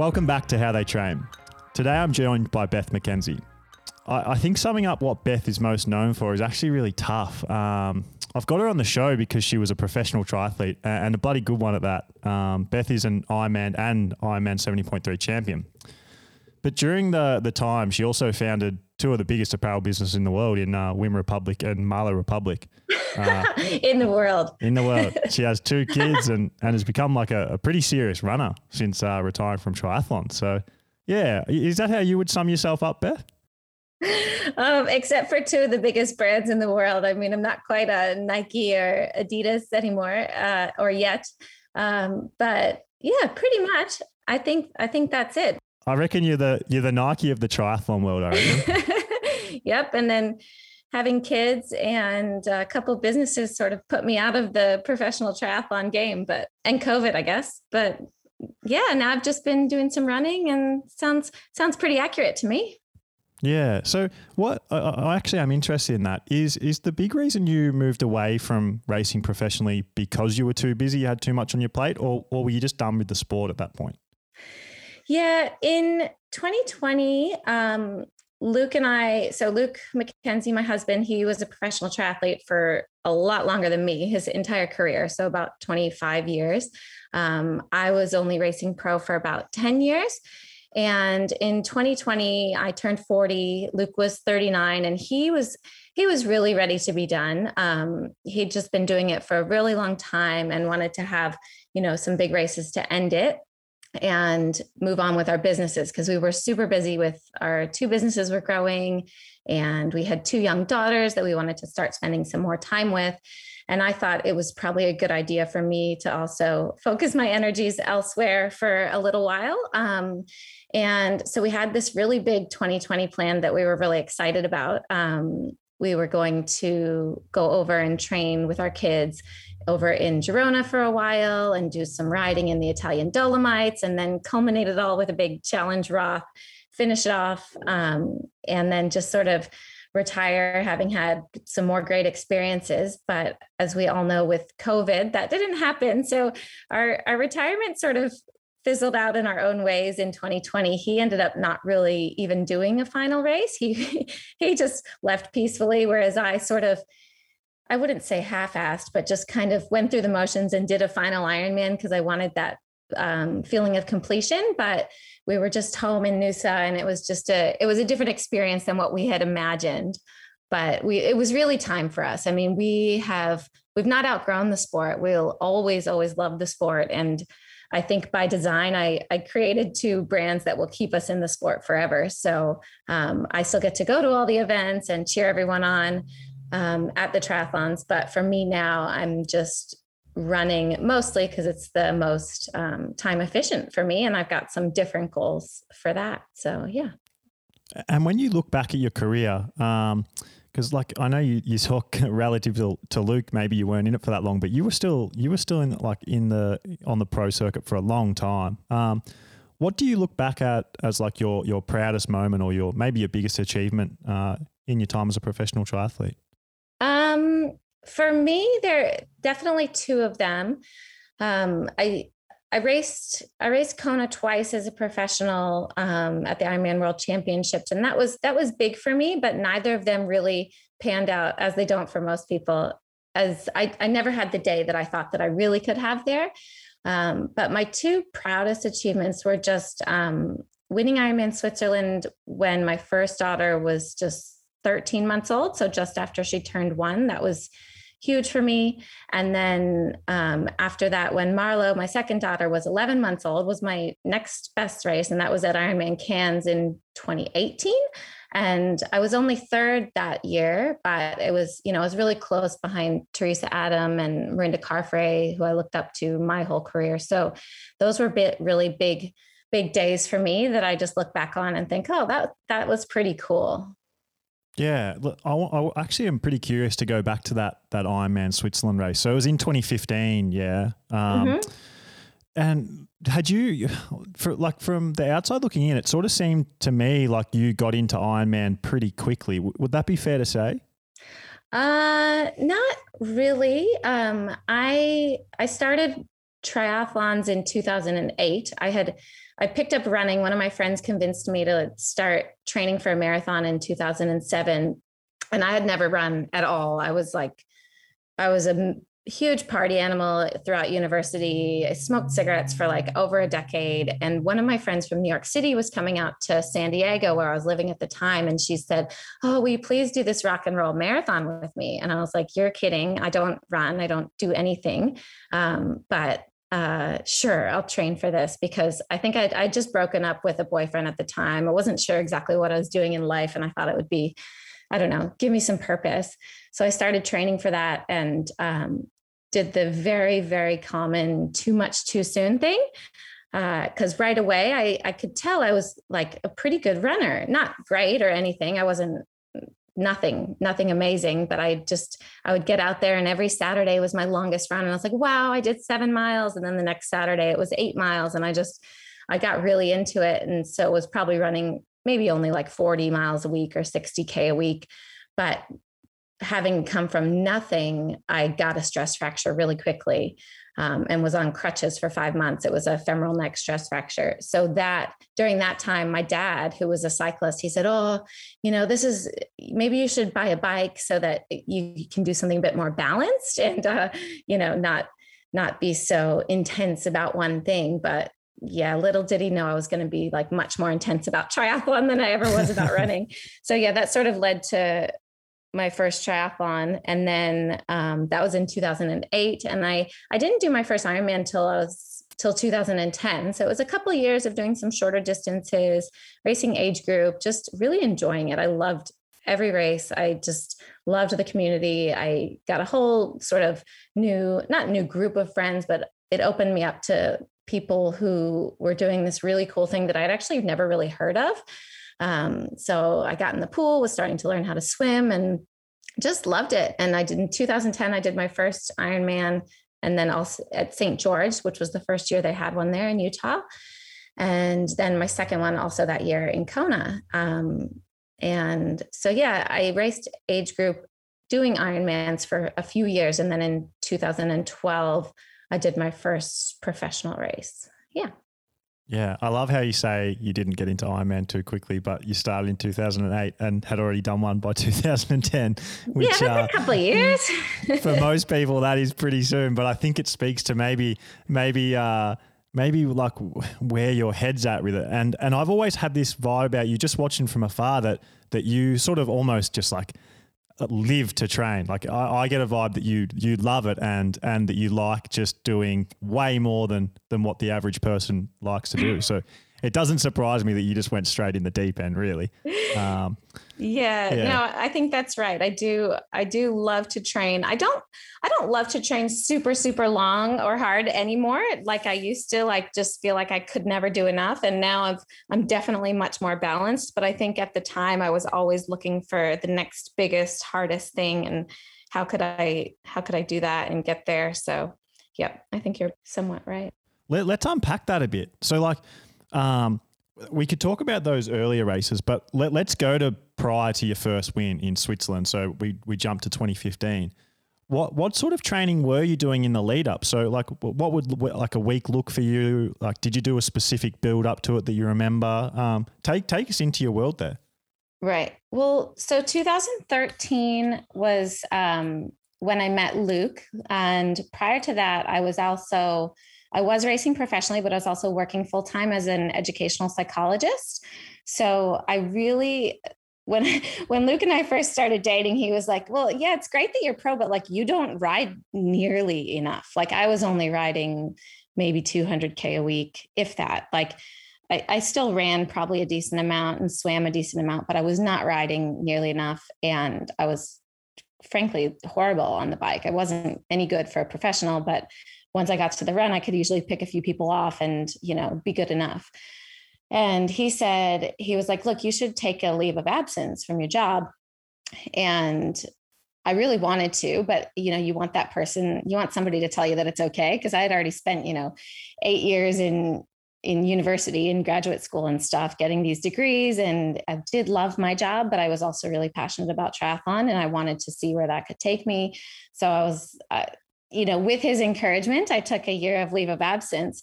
Welcome back to How They Train. Today I'm joined by Beth McKenzie. I, I think summing up what Beth is most known for is actually really tough. Um, I've got her on the show because she was a professional triathlete and a bloody good one at that. Um, Beth is an Ironman and Ironman 70.3 champion. But during the, the time, she also founded two of the biggest apparel businesses in the world in uh, Wyn Republic and Marlo Republic. Uh, in the world. in the world. She has two kids and, and has become like a, a pretty serious runner since uh, retiring from triathlon. So, yeah, is that how you would sum yourself up, Beth? Um, except for two of the biggest brands in the world. I mean, I'm not quite a Nike or Adidas anymore, uh, or yet. Um, but yeah, pretty much. I think I think that's it. I reckon you're the you're the Nike of the triathlon world. I reckon. yep. And then having kids and a couple businesses sort of put me out of the professional triathlon game, but and COVID, I guess. But yeah, now I've just been doing some running and sounds sounds pretty accurate to me. Yeah. So what I, I actually I'm interested in that is is the big reason you moved away from racing professionally because you were too busy, you had too much on your plate, or or were you just done with the sport at that point? Yeah, in 2020, um, Luke and I, so Luke McKenzie, my husband, he was a professional triathlete for a lot longer than me, his entire career. So about 25 years. Um, I was only racing pro for about 10 years. And in 2020, I turned 40. Luke was 39, and he was he was really ready to be done. Um, he'd just been doing it for a really long time and wanted to have, you know, some big races to end it and move on with our businesses because we were super busy with our two businesses were growing and we had two young daughters that we wanted to start spending some more time with. And i thought it was probably a good idea for me to also focus my energies elsewhere for a little while. Um, and so we had this really big 2020 plan that we were really excited about. Um, we were going to go over and train with our kids over in Girona for a while and do some riding in the Italian Dolomites, and then culminate it all with a big challenge Roth, finish it off, um, and then just sort of retire having had some more great experiences. But as we all know, with COVID, that didn't happen. So our, our retirement sort of fizzled out in our own ways in 2020 he ended up not really even doing a final race he he just left peacefully whereas i sort of I wouldn't say half-assed, but just kind of went through the motions and did a final Ironman because I wanted that um, feeling of completion. But we were just home in Noosa, and it was just a it was a different experience than what we had imagined. But we it was really time for us. I mean, we have we've not outgrown the sport. We'll always always love the sport, and I think by design, I, I created two brands that will keep us in the sport forever. So um, I still get to go to all the events and cheer everyone on um, at the triathlons. But for me now, I'm just running mostly because it's the most um, time efficient for me. And I've got some different goals for that. So, yeah. And when you look back at your career, um, because like I know you, you talk relative to, to Luke, maybe you weren't in it for that long, but you were still you were still in like in the on the pro circuit for a long time. Um, what do you look back at as like your your proudest moment or your maybe your biggest achievement uh, in your time as a professional triathlete? Um, for me, there are definitely two of them. Um, I I raced I raced Kona twice as a professional um, at the Ironman World Championships, and that was that was big for me. But neither of them really panned out as they don't for most people. As I, I never had the day that I thought that I really could have there. Um, but my two proudest achievements were just um, winning Ironman Switzerland when my first daughter was just 13 months old. So just after she turned one, that was huge for me. And then um, after that, when Marlo, my second daughter, was 11 months old, was my next best race. And that was at Ironman Cairns in 2018. And I was only third that year, but it was, you know, I was really close behind Teresa Adam and Mirinda Carfrae, who I looked up to my whole career. So those were bit really big, big days for me that I just look back on and think, oh, that that was pretty cool. Yeah, look, I, I actually am pretty curious to go back to that that Ironman Switzerland race. So it was in 2015, yeah. Um, mm-hmm. And had you, for like from the outside looking in, it sort of seemed to me like you got into Ironman pretty quickly. W- would that be fair to say? Uh, not really. Um, I I started triathlons in 2008. I had I picked up running. One of my friends convinced me to start training for a marathon in 2007 and I had never run at all. I was like I was a huge party animal throughout university. I smoked cigarettes for like over a decade. And one of my friends from New York City was coming out to San Diego, where I was living at the time. And she said, Oh, will you please do this rock and roll marathon with me? And I was like, You're kidding. I don't run, I don't do anything. Um, but uh, sure, I'll train for this because I think I'd, I'd just broken up with a boyfriend at the time. I wasn't sure exactly what I was doing in life. And I thought it would be I don't know, give me some purpose. So I started training for that and um, did the very, very common too much too soon thing. Because uh, right away I, I could tell I was like a pretty good runner, not great or anything. I wasn't nothing, nothing amazing, but I just, I would get out there and every Saturday was my longest run. And I was like, wow, I did seven miles. And then the next Saturday it was eight miles. And I just, I got really into it. And so it was probably running maybe only like 40 miles a week or 60K a week. But having come from nothing, I got a stress fracture really quickly um, and was on crutches for five months. It was a femoral neck stress fracture. So that during that time, my dad, who was a cyclist, he said, "Oh, you know, this is maybe you should buy a bike so that you can do something a bit more balanced and uh, you know not." not be so intense about one thing but yeah, little did he know I was going to be like much more intense about triathlon than I ever was about running. So yeah, that sort of led to my first triathlon, and then um, that was in 2008. And I I didn't do my first Ironman till I was till 2010. So it was a couple of years of doing some shorter distances, racing age group, just really enjoying it. I loved every race. I just loved the community. I got a whole sort of new, not new group of friends, but it opened me up to people who were doing this really cool thing that I'd actually never really heard of. Um, so I got in the pool, was starting to learn how to swim, and just loved it. And I did in 2010, I did my first Ironman, and then also at St. George, which was the first year they had one there in Utah. And then my second one also that year in Kona. Um, and so, yeah, I raced age group doing Ironmans for a few years. And then in 2012, I did my first professional race. Yeah. Yeah, I love how you say you didn't get into Ironman too quickly, but you started in 2008 and had already done one by 2010. Which, yeah, that's uh, a couple of years. for most people, that is pretty soon. But I think it speaks to maybe, maybe, uh, maybe like where your head's at with it. And and I've always had this vibe about you, just watching from afar, that that you sort of almost just like live to train. Like I, I, get a vibe that you you love it and and that you like just doing way more than than what the average person likes to do. So it doesn't surprise me that you just went straight in the deep end, really. Um, yeah, yeah, no, I think that's right. I do, I do love to train. I don't, I don't love to train super, super long or hard anymore. Like I used to, like just feel like I could never do enough. And now I've, I'm definitely much more balanced. But I think at the time I was always looking for the next biggest, hardest thing, and how could I, how could I do that and get there? So, yep, I think you're somewhat right. Let, let's unpack that a bit. So, like um, we could talk about those earlier races, but let, us go to prior to your first win in Switzerland. So we we jumped to 2015. What what sort of training were you doing in the lead up? So like what would like a week look for you? Like did you do a specific build up to it that you remember? Um, take take us into your world there. Right. Well, so 2013 was um, when I met Luke, and prior to that, I was also I was racing professionally, but I was also working full time as an educational psychologist. So I really when when Luke and I first started dating, he was like, "Well, yeah, it's great that you're pro, but like you don't ride nearly enough. Like I was only riding maybe 200k a week, if that. Like I, I still ran probably a decent amount and swam a decent amount, but I was not riding nearly enough, and I was frankly horrible on the bike. I wasn't any good for a professional, but once I got to the run, I could usually pick a few people off and, you know, be good enough. And he said, he was like, look, you should take a leave of absence from your job. And I really wanted to, but you know, you want that person, you want somebody to tell you that it's okay. Cause I had already spent, you know, eight years in in university and graduate school and stuff getting these degrees and I did love my job but I was also really passionate about triathlon and I wanted to see where that could take me so I was you know, with his encouragement, I took a year of leave of absence.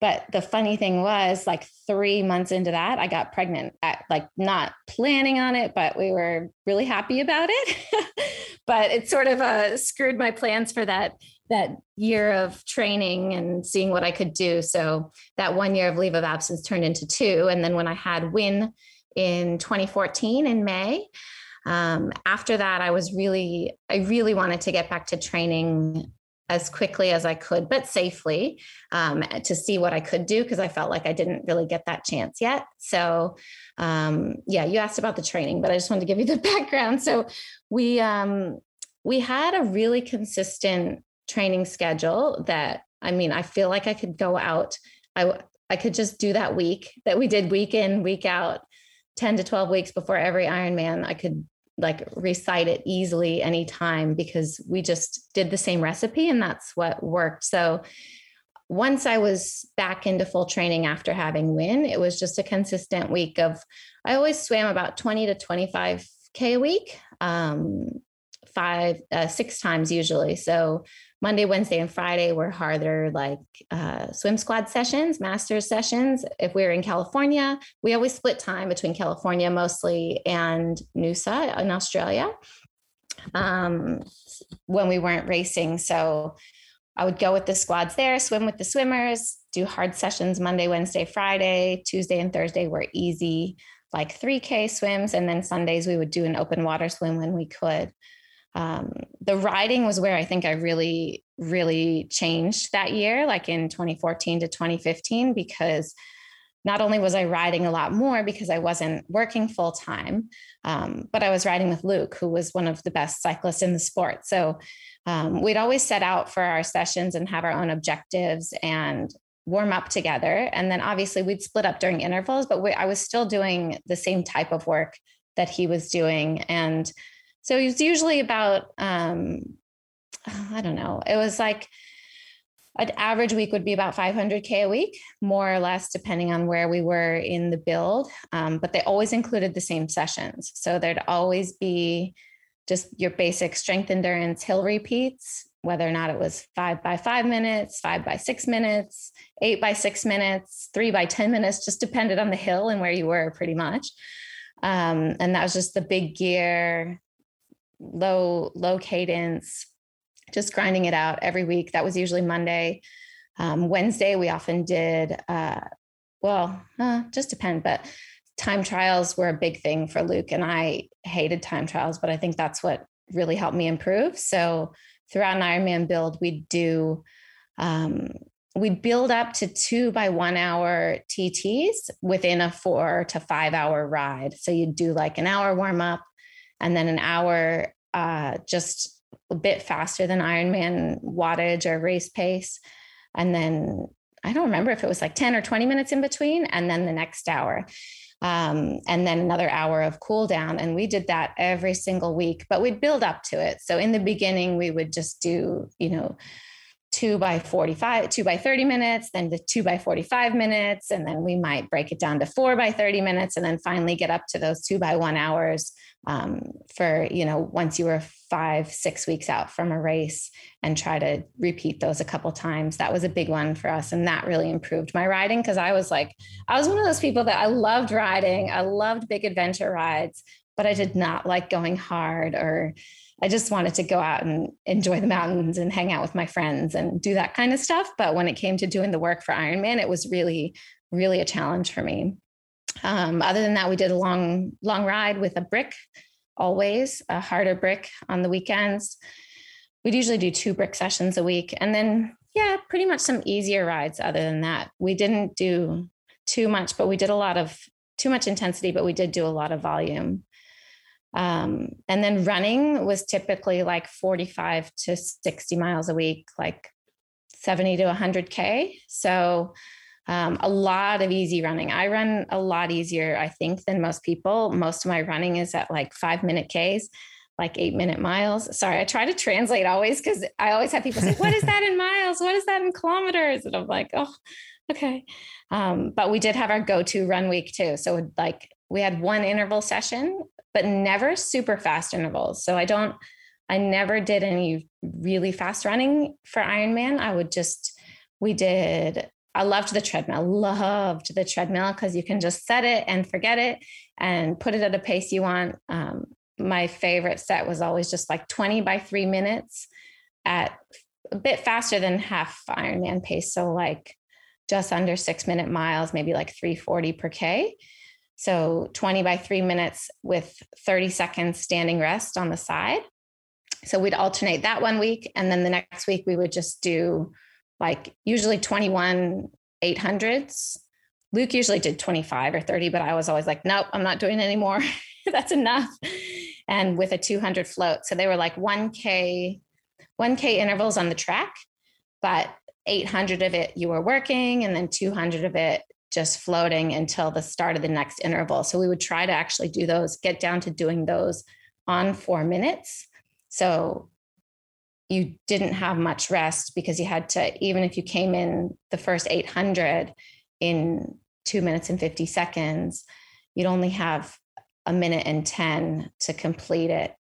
But the funny thing was, like three months into that, I got pregnant. At, like not planning on it, but we were really happy about it. but it sort of uh, screwed my plans for that that year of training and seeing what I could do. So that one year of leave of absence turned into two. And then when I had Wyn in 2014 in May, um, after that, I was really, I really wanted to get back to training as quickly as I could, but safely um, to see what I could do because I felt like I didn't really get that chance yet. So, um, yeah, you asked about the training, but I just wanted to give you the background. So, we um, we had a really consistent training schedule that I mean, I feel like I could go out. I I could just do that week that we did week in, week out, 10 to 12 weeks before every Ironman. I could like recite it easily anytime because we just did the same recipe and that's what worked. So once I was back into full training after having Wyn, it was just a consistent week of I always swam about 20 to 25k a week, um, five uh, six times usually. So Monday, Wednesday, and Friday were harder, like uh, swim squad sessions, masters sessions. If we were in California, we always split time between California mostly and Noosa in Australia um, when we weren't racing. So I would go with the squads there, swim with the swimmers, do hard sessions Monday, Wednesday, Friday. Tuesday and Thursday were easy, like 3K swims. And then Sundays, we would do an open water swim when we could um, the riding was where I think I really, really changed that year, like in 2014 to 2015, because not only was I riding a lot more because I wasn't working full time, um, but I was riding with Luke, who was one of the best cyclists in the sport. So um, we'd always set out for our sessions and have our own objectives and warm up together. And then obviously we'd split up during intervals, but we, I was still doing the same type of work that he was doing. And so it was usually about, um, I don't know, it was like an average week would be about 500K a week, more or less, depending on where we were in the build. Um, but they always included the same sessions. So there'd always be just your basic strength endurance hill repeats, whether or not it was five by five minutes, five by six minutes, eight by six minutes, three by 10 minutes, just depended on the hill and where you were pretty much. Um, and that was just the big gear, low low cadence just grinding it out every week. That was usually monday. Um, wednesday we often did uh, well uh, just depend but time trials were a big thing for luke and i hated time trials but i think that's what really helped me improve. So throughout an ironman build we do um, we build up to two by one hour TTs within a four to five hour ride. So you do like an hour warm up, and then an hour uh, just a bit faster than Ironman wattage or race pace. And then I don't remember if it was like 10 or 20 minutes in between, and then the next hour. Um, and then another hour of cool down. And we did that every single week, but we'd build up to it. So in the beginning, we would just do, you know, two by 45, two by 30 minutes, then the two by 45 minutes. And then we might break it down to four by 30 minutes and then finally get up to those two by one hours um, for, you know, once you were five, six weeks out from a race and try to repeat those a couple times. That was a big one for us. And that really improved my riding because I was like, I was one of those people that I loved riding. I loved big adventure rides, but I did not like going hard or, I just wanted to go out and enjoy the mountains and hang out with my friends and do that kind of stuff. But when it came to doing the work for Ironman, it was really, really a challenge for me. Um, other than that, we did a long, long ride with a brick, always a harder brick on the weekends. We'd usually do two brick sessions a week. And then, yeah, pretty much some easier rides other than that. We didn't do too much, but we did a lot of too much intensity, but we did do a lot of volume. Um, and then running was typically like 45 to 60 miles a week, like 70 to 100K. So um, a lot of easy running. I run a lot easier, I think, than most people. Most of my running is at like five minute Ks, like eight minute miles. Sorry, I try to translate always because I always have people say, What is that in miles? What is that in kilometers? And I'm like, Oh, okay. Um, but we did have our go to run week too. So, like, we had one interval session but never super fast intervals. So I don't I never did any really fast running for Ironman. I would just, we did, I loved the treadmill, loved the treadmill because you can just set it and forget it and put it at a pace you want. Um, my favorite set was always just like 20 by three minutes at a bit faster than half Ironman pace. So, like just under six minute miles, maybe like 340 per K. So 20 by three minutes with 30 seconds standing rest on the side. So we'd alternate that one week. And then the next week we would just do like usually 21 800s. Luke usually did 25 or 30, but I was always like, nope, I'm not doing any more. That's enough. And with a 200 float. So they were like 1K, 1K intervals on the track, but 800 of it you were working and then 200 of it just floating until the start of the next interval. So we would try to actually do those, get down to doing those on four minutes. So you didn't have much rest because you had to, even if you came in the first 800 in two minutes and 50 seconds, you'd only have a minute and 10 to complete it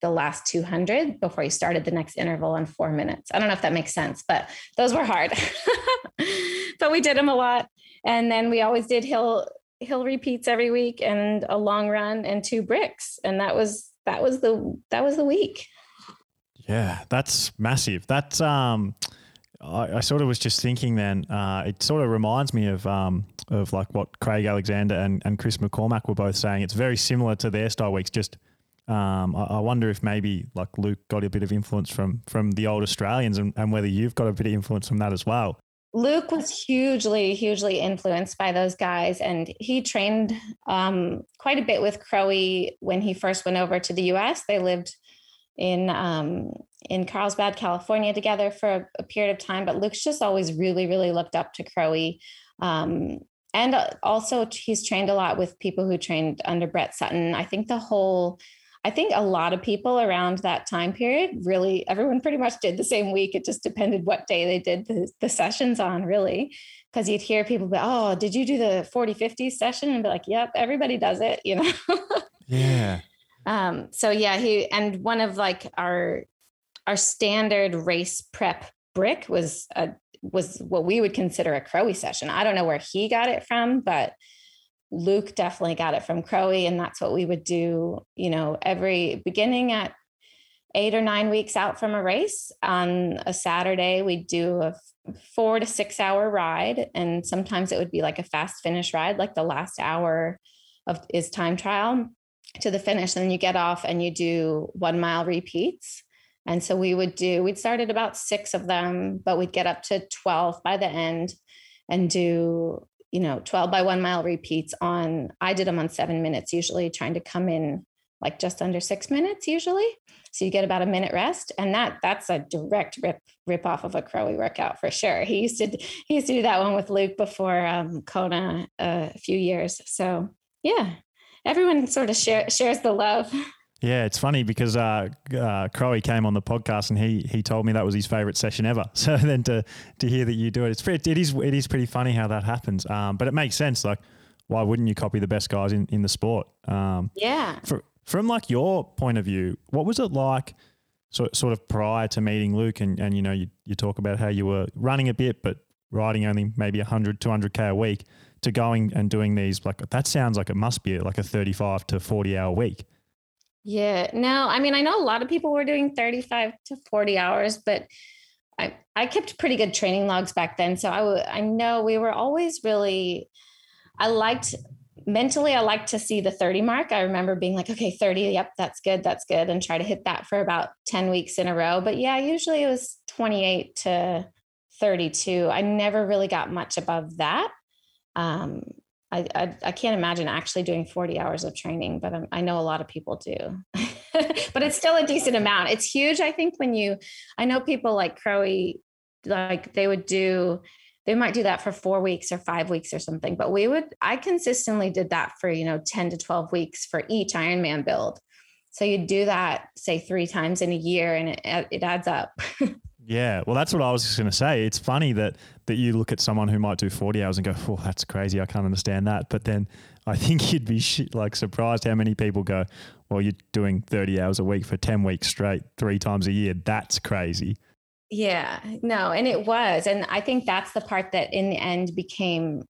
the last 200 before you started the next interval in four minutes. I don't know if that makes sense, but those were hard. but we did them a lot. And then we always did hill hill repeats every week and a long run and two bricks. And that was that was the that was the week. Yeah, that's massive. That's um I, I sort of was just thinking then, uh, it sort of reminds me of um, of like what Craig Alexander and, and Chris McCormack were both saying. It's very similar to their style weeks, just um, I, I, wonder if maybe like Luke got a bit of influence from from the old Australians, and, and whether you've got a bit of influence from that as well. Luke was hugely, hugely influenced by those guys, and he trained um, quite a bit with Crowie when he first went over to the U.S. They lived in um, in Carlsbad, California, together for a, a, period of time. But Luke's just always really, really looked up to Crowie. Um, and uh, also, he's trained a lot with people who trained under Brett Sutton. I think the whole I think a lot of people around that time period really, everyone pretty much did the same week. It just depended what day they did the, the sessions on, really. Because you'd hear people be, oh, did you do the 40 50 session? And be like, yep, everybody does it, you know? yeah. Um, so yeah, he and one of like our our standard race prep brick was a was what we would consider a Crowie session. I don't know where he got it from, but Luke definitely got it from Crowie, and that's what we would do, you know, every beginning at eight or nine weeks out from a race on a Saturday, we'd do a four to six hour ride. And sometimes it would be like a fast finish ride, like the last hour of is time trial to the finish. And then you get off and you do one mile repeats. And so we would do, we'd start at about six of them, but we'd get up to 12 by the end and do you know 12 by one mile repeats on i did them on seven minutes usually trying to come in like just under six minutes usually so you get about a minute rest and that that's a direct rip rip off of a crowie workout for sure he used to he used to do that one with luke before um, kona a few years so yeah everyone sort of share, shares the love Yeah, it's funny because uh, uh, Crowie came on the podcast and he he told me that was his favorite session ever. So then to to hear that you do it, it's pretty, it is it is pretty funny how that happens. Um, but it makes sense. Like, why wouldn't you copy the best guys in, in the sport? Um, yeah. For, from like your point of view, what was it like? So, sort of prior to meeting Luke, and, and you know, you, you talk about how you were running a bit, but riding only maybe 100, 200K a week to going and doing these. Like, that sounds like it must be like a 35 to 40 hour week. Yeah. No, I mean, I know a lot of people were doing 35 to 40 hours, but I, I kept pretty good training logs back then. So I, w- I know we were always really, I liked mentally, I liked to see the 30 mark. I remember being like, okay, 30, yep, that's good, that's good, and try to hit that for about 10 weeks in a row. But yeah, usually it was 28 to 32. I never really got much above that. Um, I, I, I can't imagine actually doing 40 hours of training, but I'm, i know a lot of people do. but it's still a decent amount. It's huge. I think when you, I know people like Crowie, like they would do, they might do that for four weeks or five weeks or something. But we would, I consistently did that for, you know, 10 to 12 weeks for each Ironman build. So you do that, say, three times in a year and it, it adds up. Yeah, well, that's what I was just going to say. It's funny that that you look at someone who might do forty hours and go, "Oh, that's crazy. I can't understand that." But then I think you'd be like surprised how many people go, well, you're doing 30 hours a week for 10 weeks straight, three times a year. That's crazy. Yeah, no, and it was. And I think that's the part that in the end became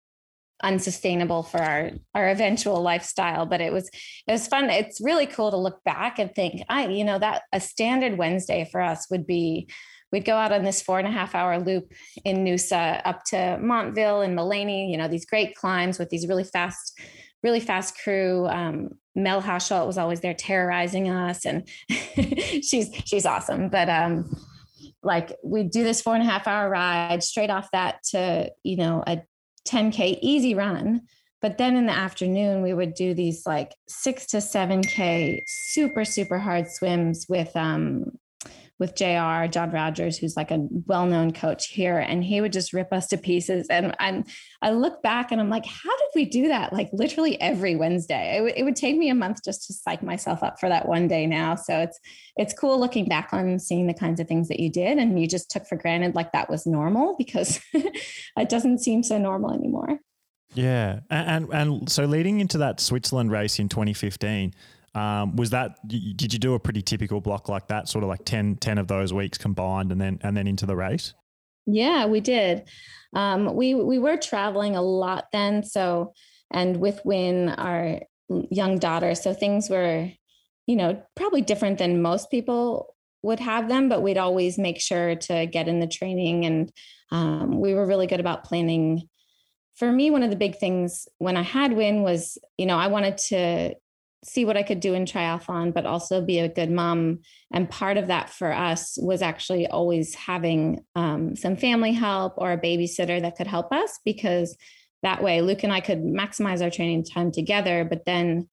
unsustainable for our our eventual lifestyle but it was it was fun it's really cool to look back and think i you know that a standard wednesday for us would be we'd go out on this four and a half hour loop in noosa up to montville and Maleny you know these great climbs with these really fast really fast crew um, mel Hauschildt was always there terrorizing us and she's she's awesome but um like we do this four and a half hour ride straight off that to you know a 10K easy run. But then in the afternoon, we would do these like six to 7K super, super hard swims with, um, with JR, John Rogers, who's like a well-known coach here, and he would just rip us to pieces. And I'm, I look back and I'm like, how did we do that? Like literally every Wednesday. It, w- it would take me a month just to psych myself up for that one day now. So it's it's cool looking back on seeing the kinds of things that you did, and you just took for granted like that was normal because it doesn't seem so normal anymore. Yeah, and, and and so leading into that Switzerland race in 2015 um, was that did you do a pretty typical block like that, sort of like 10, 10 of those weeks combined, and then and then into the race? Yeah, we did. Um, we we were traveling a lot then, so and with Wyn, our young daughter, so things were, you know, probably different than most people would have them, but we'd always make sure to get in the training, and um, we were really good about planning. For me, one of the big things when I had Wyn was, you know, I wanted to see what I could do in triathlon, but also be a good mom. And part of that for us was actually always having um, some family help or a babysitter that could help us because that way Luke and I could maximize our training time together. But then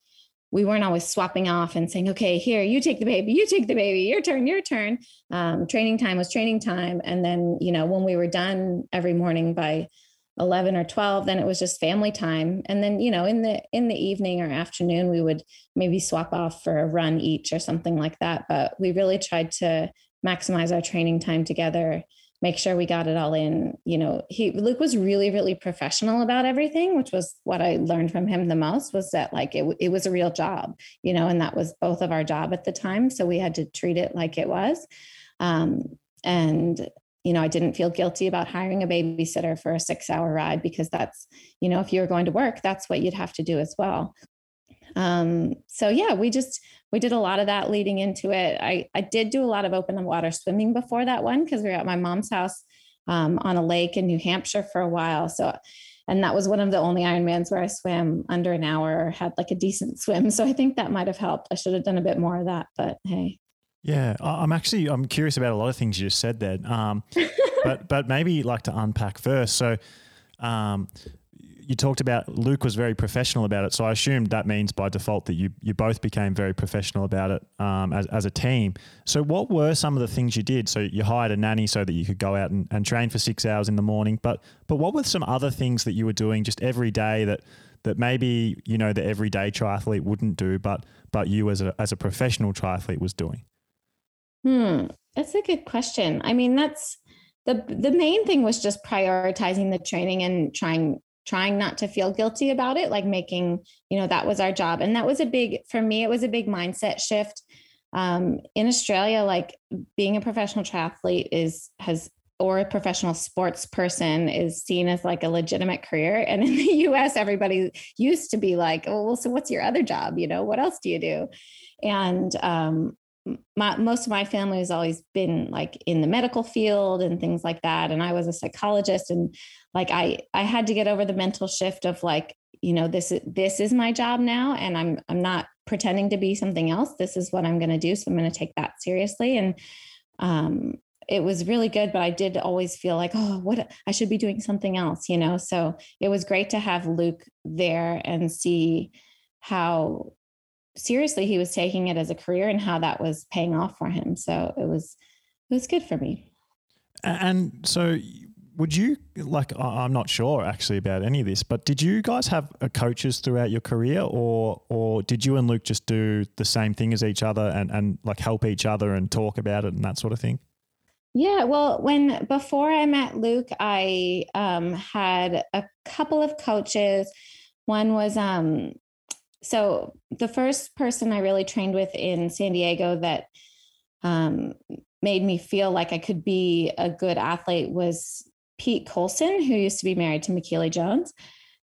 we weren't always swapping off and saying, okay, here, you take the baby, you take the baby, your turn, your turn. Um, training time was training time. And then, you know, when we were done every morning by 11 or 12 then it was just family time. And then you know in the in the evening or afternoon we would maybe swap off for a run each or something like that. But we really tried to maximize our training time together make sure we got it all in. You know he luke was really really professional about everything which was what i learned from him the most was that like it, it was a real job you know and that was both of our job at the time. So we had to treat it like it was. Um, and you know, I didn't feel guilty about hiring a babysitter for a six hour ride because that's, you know, if you were going to work, that's what you'd have to do as well. Um, so yeah, we just, we did a lot of that leading into it. I, I did do a lot of open water swimming before that one because we were at my mom's house um, on a lake in New Hampshire for a while. So, and that was one of the only Ironmans where I swam under an hour, had like a decent swim. So I think that might have helped. I should have done a bit more of that, but hey. Yeah, I'm actually I'm curious about a lot of things you just said there, um, but but maybe like to unpack first. So, um, you talked about Luke was very professional about it, so I assumed that means by default that you you both became very professional about it um, as as a team. So, what were some of the things you did? So, you hired a nanny so that you could go out and, and train for six hours in the morning, but but what were some other things that you were doing just every day that that maybe you know the everyday triathlete wouldn't do, but but you as a as a professional triathlete was doing? Hmm, that's a good question. I mean, that's the the main thing was just prioritizing the training and trying trying not to feel guilty about it, like making, you know, that was our job. And that was a big for me, it was a big mindset shift. Um, in Australia, like being a professional triathlete is has or a professional sports person is seen as like a legitimate career. And in the US, everybody used to be like, oh, well, so what's your other job? You know, what else do you do? And um, my, most of my family has always been like in the medical field and things like that and i was a psychologist and like i i had to get over the mental shift of like you know this is this is my job now and i'm i'm not pretending to be something else. This is what i'm going to do so i'm going to take that seriously and um it was really good but i did always feel like oh what i should be doing something else you know? So it was great to have luke there and see how seriously he was taking it as a career and how that was paying off for him. So it was it was good for me. And so would you like I'm not sure actually about any of this, but did you guys have a coaches throughout your career or or did you and Luke just do the same thing as each other and and like help each other and talk about it and that sort of thing? Yeah, well, when before I met Luke, I um, had a couple of coaches One was um, so the first person I really trained with in San Diego that um, made me feel like I could be a good athlete was Pete Colson, who used to be married to Michellie Jones.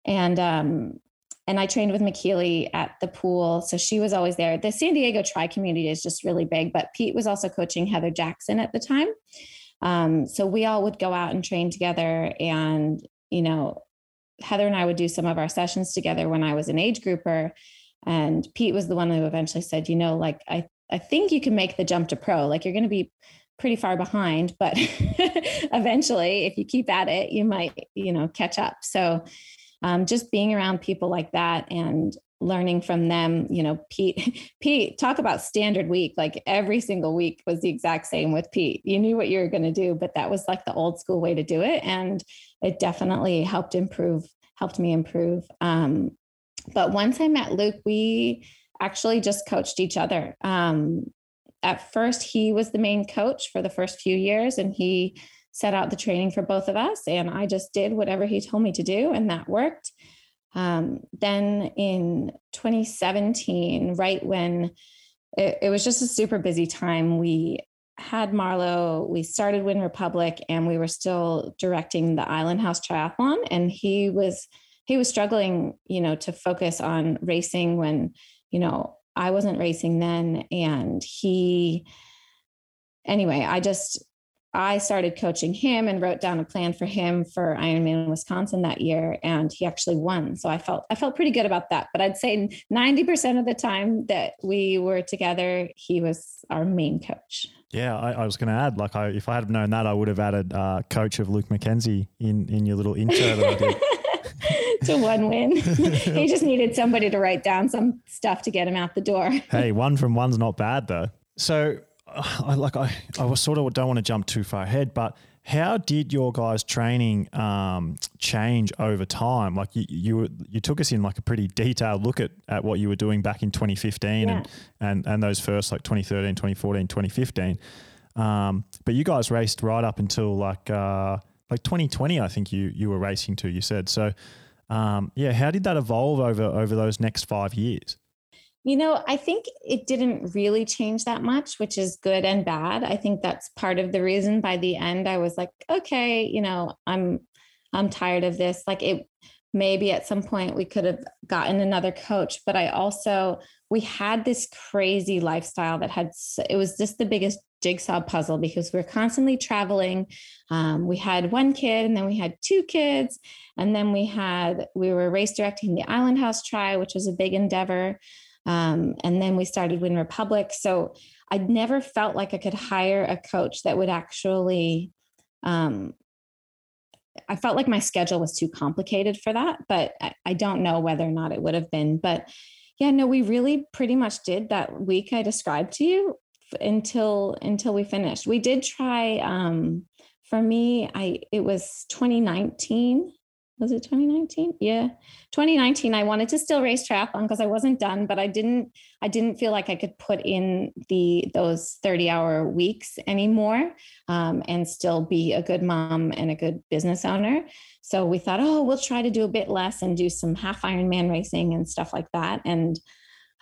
And um, and I trained with Michellie at the pool. So she was always there. The San Diego tri community is just really big, but Pete was also coaching Heather Jackson at the time. Um, so we all would go out and train together. And, you know, Heather and I would do some of our sessions together when I was an age grouper. And Pete was the one who eventually said, you know, like, I, I think you can make the jump to pro. Like, you're going to be pretty far behind, but eventually, if you keep at it, you might, you know, catch up. So, um, just being around people like that and learning from them you know pete pete talk about standard week. Like every single week was the exact same with pete. You knew what you were going to do but that was like the old school way to do it and it definitely helped improve helped me improve. Um, but once i met luke we actually just coached each other. Um, at first he was the main coach for the first few years and he set out the training for both of us. And I just did whatever he told me to do, and that worked. Um, then in 2017, right when it, it was just a super busy time, we had Marlo, we started Wyn Republic, and we were still directing the Island House Triathlon. And he was he was struggling, you know, to focus on racing when, you know, I wasn't racing then. And he anyway, I just I started coaching him and wrote down a plan for him for Ironman Wisconsin that year, and he actually won. So I felt I felt pretty good about that. But I'd say ninety percent of the time that we were together, he was our main coach. Yeah, I, I was going to add, like, I, if I had known that, I would have added uh, coach of Luke McKenzie in in your little intro that I did. to one win. he just needed somebody to write down some stuff to get him out the door. hey, one from one's not bad though. So I like I I was sort of don't want to jump too far ahead, but how did your guys' training um, change over time? Like you, you you took us in like a pretty detailed look at, at what you were doing back in 2015 yeah. and, and and those first like 2013, 2014, 2015. Um, but you guys raced right up until like uh, like 2020, I think you you were racing to. You said so. Um, yeah, how did that evolve over over those next five years? You know, I think it didn't really change that much, which is good and bad. I think that's part of the reason by the end I was like, okay, you know, I'm I'm tired of this. Like it maybe at some point we could have gotten another coach, but I also we had this crazy lifestyle that had it was just the biggest jigsaw puzzle because we are constantly traveling. Um, we had one kid and then we had two kids. And then we had, we were race directing the Island House Try, which was a big endeavor. Um, and then we started Wyn Republic. So I never felt like I could hire a coach that would actually. Um, I felt like my schedule was too complicated for that, but I, I don't know whether or not it would have been. But yeah, no, we really pretty much did that week I described to you until until we finished. We did try. Um, for me, I it was 2019 was it 2019 yeah. 2019 i wanted to still race triathlon because i wasn't done but i didn't i didn't feel like i could put in the those 30 hour weeks anymore um, and still be a good mom and a good business owner. So we thought oh we'll try to do a bit less and do some half ironman racing and stuff like that. And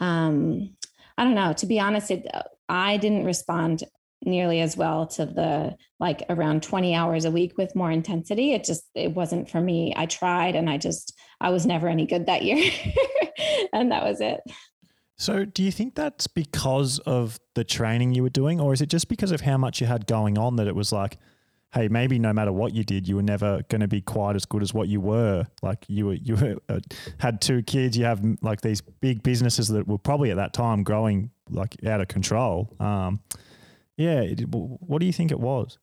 um, i don't know to be honest it, i didn't respond nearly as well to the like around 20 hours a week with more intensity. It just it wasn't for me. I tried and i just i was never any good that year. And that was it. So do you think that's because of the training you were doing or is it just because of how much you had going on that it was like hey maybe no matter what you did you were never going to be quite as good as what you were? Like you were you were, uh, had two kids you have like these big businesses that were probably at that time growing like out of control. Um, yeah. What do you think it was?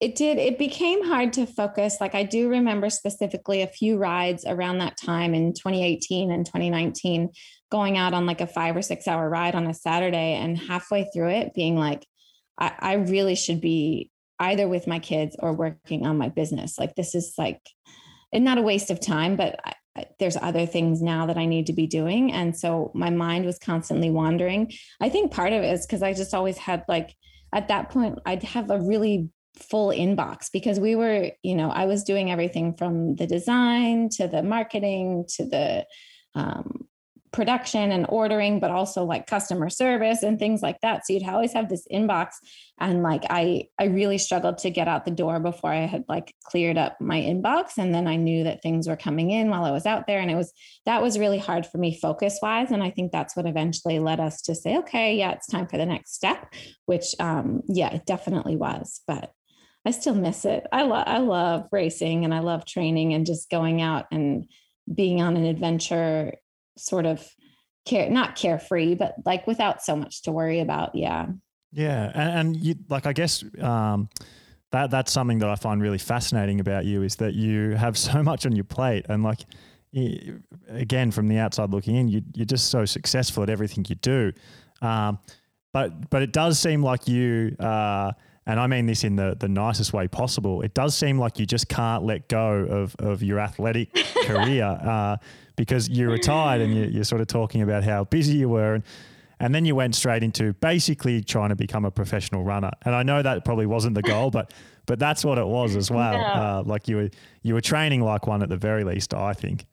It did. It became hard to focus. Like I do remember specifically a few rides around that time in 2018 and 2019, going out on like a five or six hour ride on a Saturday and halfway through it being like, I, I really should be either with my kids or working on my business. Like this is like, and not a waste of time, but there's other things now that I need to be doing. And so my mind was constantly wandering. I think part of it is because I just always had like, at that point, I'd have a really full inbox because we were, you know, I was doing everything from the design to the marketing to the um, production and ordering, but also like customer service and things like that. So you'd always have this inbox. And like I I really struggled to get out the door before I had like cleared up my inbox. And then I knew that things were coming in while I was out there. And it was that was really hard for me focus wise. And I think that's what eventually led us to say, okay, yeah, it's time for the next step, which um yeah, it definitely was. But I still miss it. I love I love racing and I love training and just going out and being on an adventure sort of care not carefree but like without so much to worry about yeah. Yeah and, and you like i guess um that that's something that i find really fascinating about you is that you have so much on your plate and like again from the outside looking in you, you're just so successful at everything you do. Um, but but it does seem like you uh, and I mean this in the, the nicest way possible, it does seem like you just can't let go of, of your athletic career uh, because you retired and you, you're sort of talking about how busy you were. And, and then you went straight into basically trying to become a professional runner. And I know that probably wasn't the goal, but but that's what it was as well. No. Uh, like you were you were training like one at the very least, I think.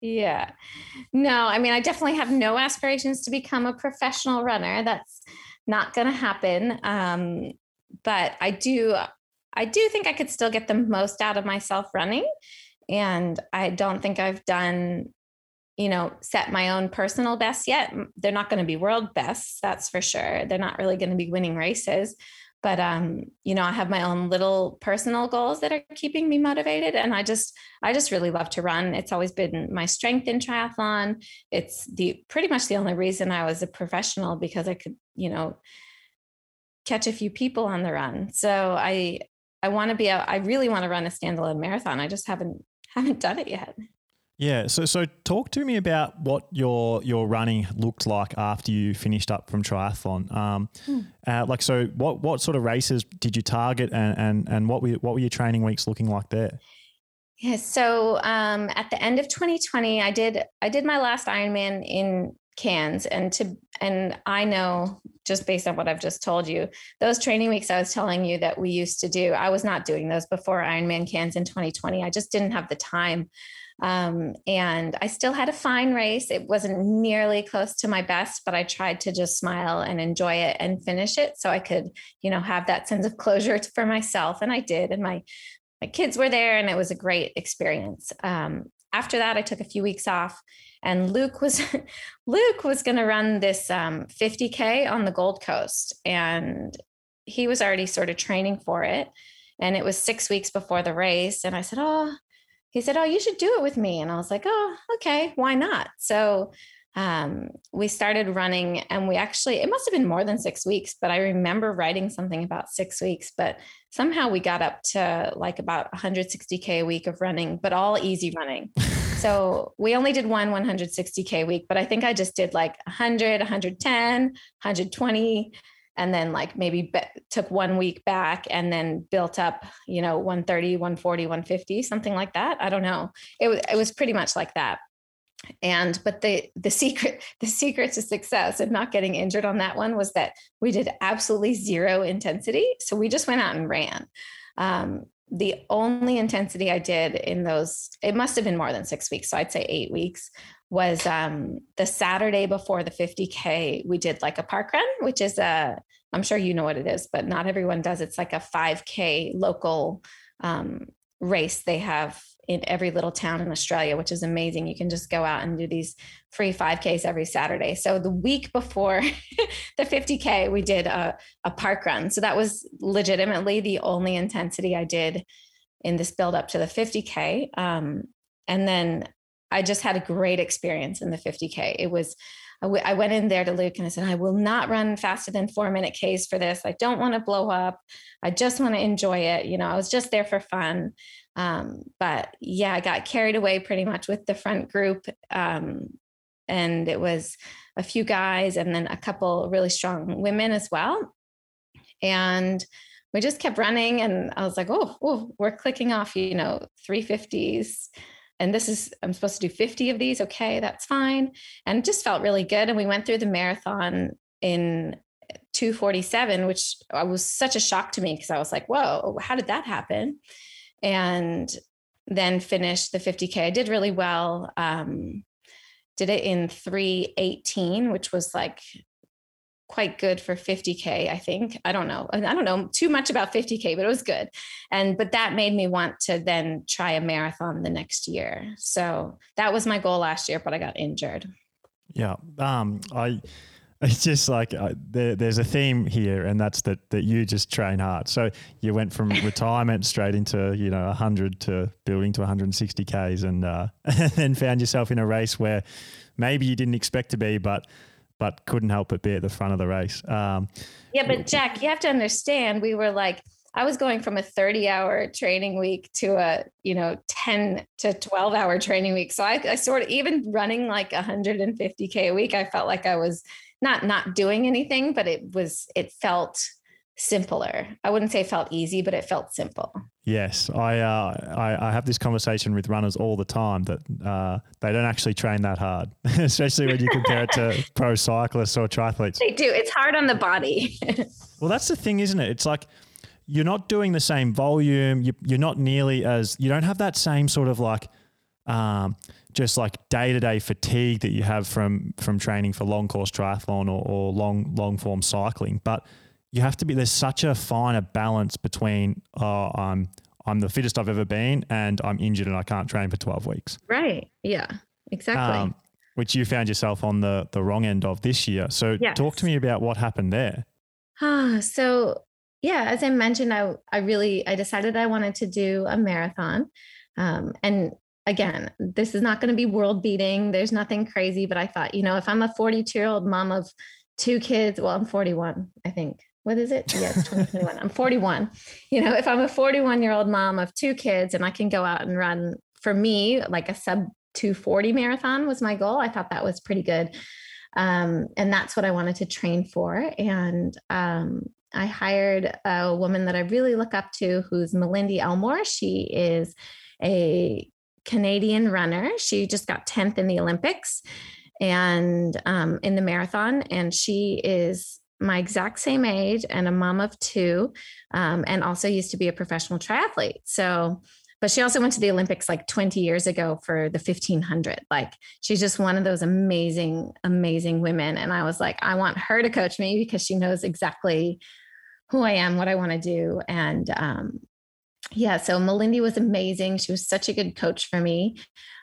Yeah. No, I mean, I definitely have no aspirations to become a professional runner. That's not going to happen. Um, but I do I do think I could still get the most out of myself running. And I don't think I've done, you know, set my own personal best yet. They're not going to be world bests, that's for sure. They're not really going to be winning races. But um, you know, I have my own little personal goals that are keeping me motivated. And I just, I just really love to run. It's always been my strength in triathlon. It's the pretty much the only reason I was a professional because I could, you know, catch a few people on the run. So I I want to be a, I really want to run a standalone marathon. I just haven't haven't done it yet. Yeah, so so talk to me about what your your running looked like after you finished up from triathlon. Um, hmm. uh, like, so what what sort of races did you target, and and and what were what were your training weeks looking like there? Yeah, so um, at the end of 2020, I did I did my last Ironman in Cairns, and to and I know just based on what I've just told you, those training weeks I was telling you that we used to do, I was not doing those before Ironman Cairns in 2020. I just didn't have the time. Um, and I still had a fine race. It wasn't nearly close to my best, but I tried to just smile and enjoy it and finish it so I could, you know, have that sense of closure for myself. And I did. And my my kids were there, and it was a great experience. Um, after that, I took a few weeks off and Luke was Luke was going to run this um, 50k on the Gold Coast, and he was already sort of training for it. And it was six weeks before the race, and I said, "Oh," he said, "Oh, you should do it with me." And I was like, "Oh, okay, why not?" So um, we started running and we actually it must have been more than six weeks but i remember writing something about six weeks but somehow we got up to like about 160k a week of running but all easy running so we only did one 160k week but i think i just did like 100 110 120 and then like maybe be- took one week back and then built up you know 130 140 150 something like that. I don't know. It was it was pretty much like that. And but the the secret the secret to success of not getting injured on that one was that we did absolutely zero intensity. So we just went out and ran. Um, the only intensity i did in those it must have been more than six weeks so i'd say eight weeks was um, the saturday before the 50k we did like a park run which is a i'm sure you know what it is but not everyone does. It's like a 5k local um, race. They have in every little town in Australia, which is amazing. You can just go out and do these free 5Ks every Saturday. So the week before the 50K, we did a, a park run. So that was legitimately the only intensity I did in this build up to the 50K. Um, and then I just had a great experience in the 50K. It was, I, w- I went in there to Luke and I said, I will not run faster than four minute Ks for this. I don't want to blow up. I just want to enjoy it. You know, I was just there for fun. Um, but yeah, I got carried away pretty much with the front group. Um, and it was a few guys and then a couple really strong women as well. And we just kept running and I was like, oh, oh we're clicking off, you know, 350s. And this is, I'm supposed to do 50 of these. Okay, that's fine. And it just felt really good. And we went through the marathon in 247, which was such a shock to me because I was like, whoa, how did that happen? And then finished the 50K. I did really well. Um, did it in 318, which was like quite good for 50k i think. I don't know. I don't know too much about 50k but it was good. And but that made me want to then try a marathon the next year. So that was my goal last year but i got injured. Yeah um i it's just like uh, there, there's a theme here, and that's that that you just train hard. So you went from retirement straight into you know 100 to building to 160 k's, and, uh, and then found yourself in a race where maybe you didn't expect to be, but but couldn't help but be at the front of the race. Um, yeah, but Jack, you have to understand, we were like, I was going from a 30 hour training week to a, you know, 10 to 12 hour training week. So I, I sort of, even running like 150K a week, I felt like I was not, not doing anything, but it was, it felt simpler. I wouldn't say it felt easy, but it felt simple. Yes, I, uh, I, I have this conversation with runners all the time that uh, they don't actually train that hard, especially when you compare it to pro cyclists or triathletes. They do. It's hard on the body. well, that's the thing, isn't it? It's like you're not doing the same volume. You, you're not nearly as you don't have that same sort of like. Um, just like day to day fatigue that you have from from training for long course triathlon or, or long long form cycling, but you have to be there's such a finer balance between oh I'm I'm the fittest I've ever been and I'm injured and I can't train for 12 weeks. Right. Yeah. Exactly. Um, which you found yourself on the the wrong end of this year. So yes. talk to me about what happened there. Ah, so yeah, as I mentioned, I I really I decided I wanted to do a marathon. Um, and again, this is not going to be world beating. There's nothing crazy, but I thought, you know, if I'm a 42 year old mom of two kids, well, I'm 41, I think what is it? Yes, 2021. I'm 41. You know, if I'm a 41 year old mom of two kids and I can go out and run for me, like a sub 240 marathon was my goal. I thought that was pretty good. Um, and that's what I wanted to train for. And um, I hired a woman that I really look up to who's Malindi Elmore. She is a Canadian runner. She just got 10th in the Olympics and um, in the marathon. And she is my exact same age and a mom of two, um, and also used to be a professional triathlete. So, but she also went to the Olympics like 20 years ago for the 1500. Like she's just one of those amazing, amazing women. And I was like, I want her to coach me because she knows exactly who I am, what I want to do. And um, yeah, so Malindi was amazing. She was such a good coach for me.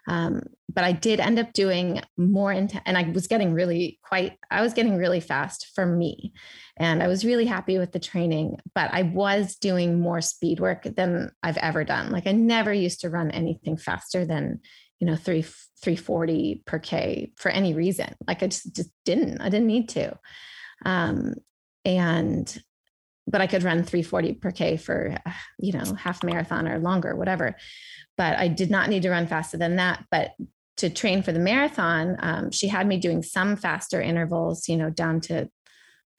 Um, but I did end up doing more into, and I was getting really quite, I was getting really fast for me. And I was really happy with the training, but I was doing more speed work than I've ever done. Like I never used to run anything faster than, you know, three, 340 per K for any reason. Like I just, just didn't, I didn't need to. Um, and but I could run 340 per K for, you know, half marathon or longer, whatever. But I did not need to run faster than that. But to train for the marathon, um, she had me doing some faster intervals, you know, down to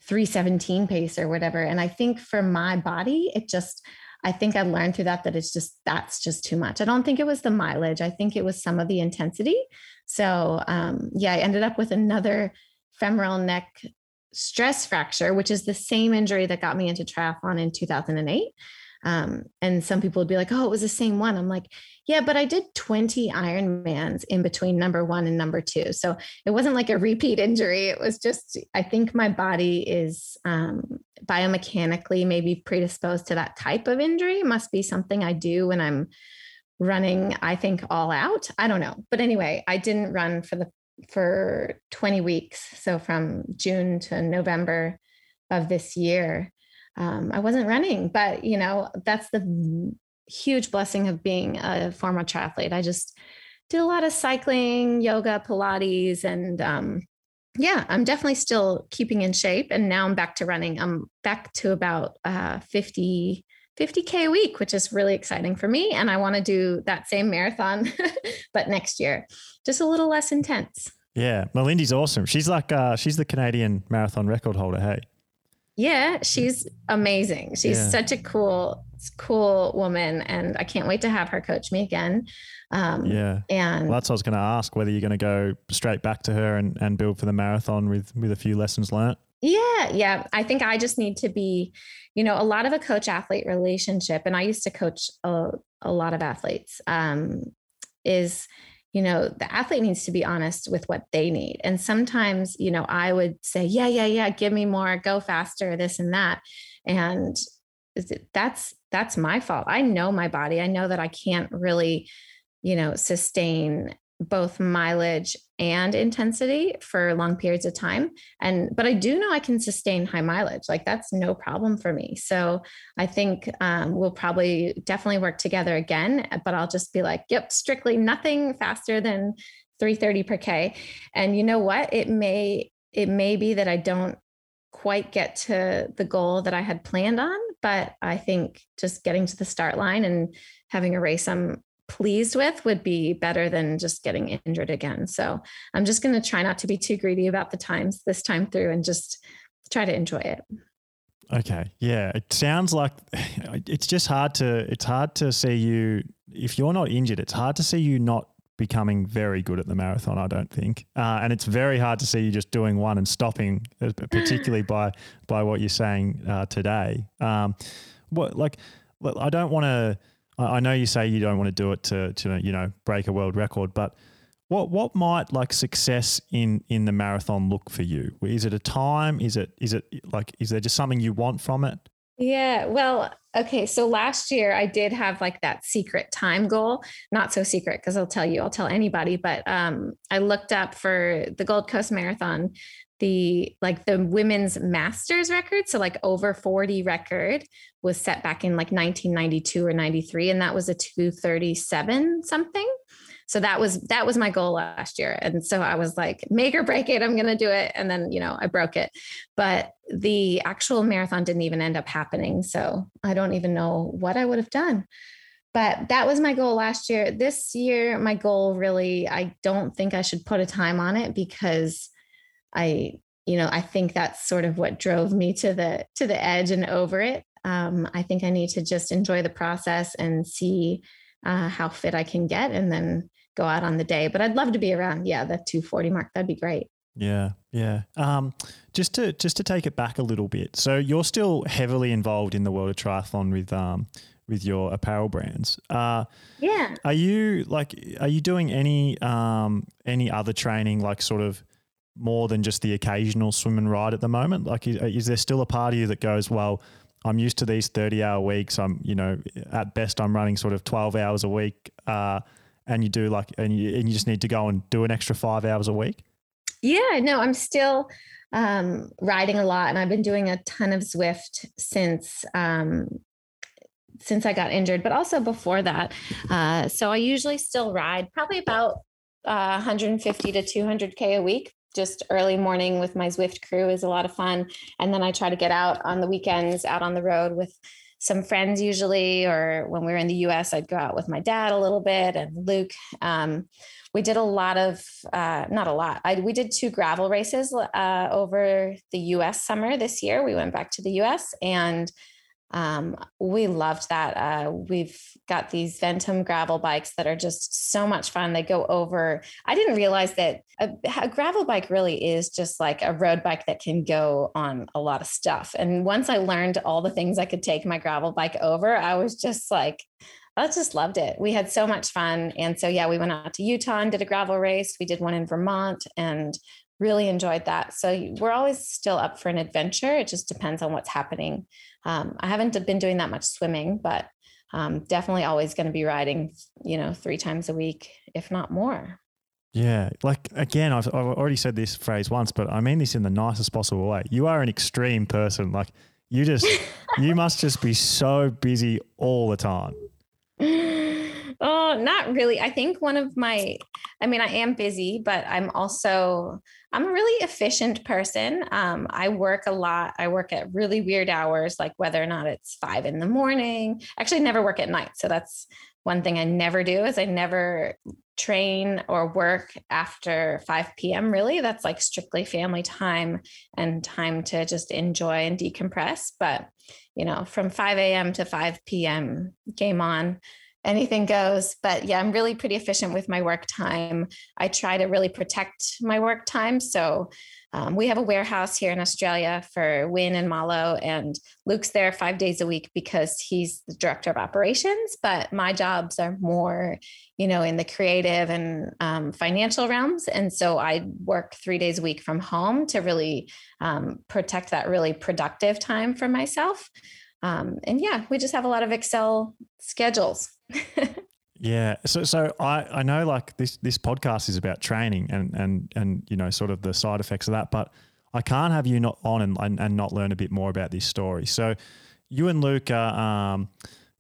317 pace or whatever. And I think for my body, it just, I think I learned through that that it's just, that's just too much. I don't think it was the mileage. I think it was some of the intensity. So, um, yeah, I ended up with another femoral neck stress fracture, which is the same injury that got me into triathlon in 2008. Um, and some people would be like, oh, it was the same one. I'm like, yeah, but I did 20 Ironmans in between number one and number two. So it wasn't like a repeat injury. It was just, I think my body is um, biomechanically maybe predisposed to that type of injury. It must be something I do when I'm running, I think, all out. I don't know. But anyway, I didn't run for the for 20 weeks. So from June to November of this year, um, I wasn't running, but you know, that's the huge blessing of being a former triathlete. I just did a lot of cycling, yoga, Pilates, and um, yeah, I'm definitely still keeping in shape. And now I'm back to running. I'm back to about uh, 50, 50K a week, which is really exciting for me. And I want to do that same marathon, but next year, just a little less intense. Yeah. Malindi's awesome. She's like, uh, she's the Canadian marathon record holder. Hey. Yeah. She's amazing. She's yeah. such a cool, cool woman. And I can't wait to have her coach me again. Um, yeah. And well, that's what I was going to ask whether you're going to go straight back to her and, and build for the marathon with, with a few lessons learnt. Yeah, yeah. I think I just need to be, you know, a lot of a coach athlete relationship, and I used to coach a, a lot of athletes, um, is, you know, the athlete needs to be honest with what they need. And sometimes, you know, I would say, yeah, yeah, yeah, give me more, go faster, this and that. And that's that's my fault. I know my body. I know that I can't really, you know, sustain both mileage and intensity for long periods of time. And but i do know i can sustain high mileage like that's no problem for me. So i think um, we'll probably definitely work together again but i'll just be like yep strictly nothing faster than 330 per k. And you know what? It may it may be that i don't quite get to the goal that i had planned on but i think just getting to the start line and having a race i'm pleased with would be better than just getting injured again. So I'm just going to try not to be too greedy about the times this time through and just try to enjoy it. Okay. Yeah. It sounds like it's just hard to, it's hard to see you, if you're not injured, it's hard to see you not becoming very good at the marathon, I don't think. Uh, and it's very hard to see you just doing one and stopping, uh, particularly by, by what you're saying uh, today. Um, what, like, I don't want to, I know you say you don't want to do it to, to you know break a world record, but what what might like success in in the marathon look for you? Is it a time? Is it is it like is there just something you want from it? Yeah, well, okay. So last year I did have like that secret time goal. Not so secret because I'll tell you, I'll tell anybody. But um, I looked up for the Gold Coast Marathon the like the women's masters record so like over 40 record was set back in like 1992 or 93 and that was a 237 something. So that was that was my goal last year and so i was like make or break it i'm going to do it and then you know i broke it. But the actual marathon didn't even end up happening so i don't even know what i would have done. But that was my goal last year. This year my goal really i don't think i should put a time on it because I, you know, I think that's sort of what drove me to the to the edge and over it. Um, I think I need to just enjoy the process and see uh, how fit I can get, and then go out on the day. But I'd love to be around, yeah, the 240 mark. That'd be great. Yeah, yeah. Um, just to just to take it back a little bit. So you're still heavily involved in the world of triathlon with um, with your apparel brands. Uh, yeah. Are you like are you doing any um, any other training like sort of more than just the occasional swim and ride at the moment? Like, is, is there still a part of you that goes, well, I'm used to these 30 hour weeks. I'm, you know, at best, I'm running sort of 12 hours a week. Uh, and you do like, and you, and you just need to go and do an extra five hours a week? Yeah, no, I'm still um, riding a lot and I've been doing a ton of Zwift since, um, since I got injured, but also before that. Uh, so I usually still ride probably about uh, 150 to 200K a week just early morning with my Zwift crew is a lot of fun. And then I try to get out on the weekends, out on the road with some friends usually, or when we were in the US, I'd go out with my dad a little bit and Luke. Um, we did a lot of, uh, not a lot, I, we did two gravel races uh, over the US summer this year. We went back to the US and um, we loved that. Uh, we've got these Ventum gravel bikes that are just so much fun. They go over. I didn't realize that a, a, gravel bike really is just like a road bike that can go on a lot of stuff. And once I learned all the things I could take my gravel bike over, I was just like, I just loved it. We had so much fun. And so, yeah, we went out to Utah and did a gravel race. We did one in Vermont and really enjoyed that. So we're always still up for an adventure. It just depends on what's happening. Um, I haven't been doing that much swimming, but um, definitely always going to be riding, you know, three times a week, if not more. Yeah. Like, again, I've, I've already said this phrase once, but I mean this in the nicest possible way. You are an extreme person. Like, you just, you must just be so busy all the time. Oh, not really. I think one of my, I mean, I am busy, but I'm also, I'm a really efficient person. Um, I work a lot. I work at really weird hours, like whether or not it's five in the morning. Actually, never work at night. So that's one thing I never do is I never train or work after 5 p.m. Really, that's like strictly family time and time to just enjoy and decompress. But you know, from 5 a.m. to 5 p.m. game on anything goes. But yeah, I'm really pretty efficient with my work time. I try to really protect my work time. So um, we have a warehouse here in Australia for Wyn and Marlo, and Luke's there five days a week because he's the director of operations. But my jobs are more, you know, in the creative and um, financial realms. And so I work three days a week from home to really um, protect that really productive time for myself. Um, and yeah, we just have a lot of Excel schedules. Yeah. So so I, I know like this this podcast is about training and and and you know sort of the side effects of that, but I can't have you not on and and, and not learn a bit more about this story. So you and Luke are um,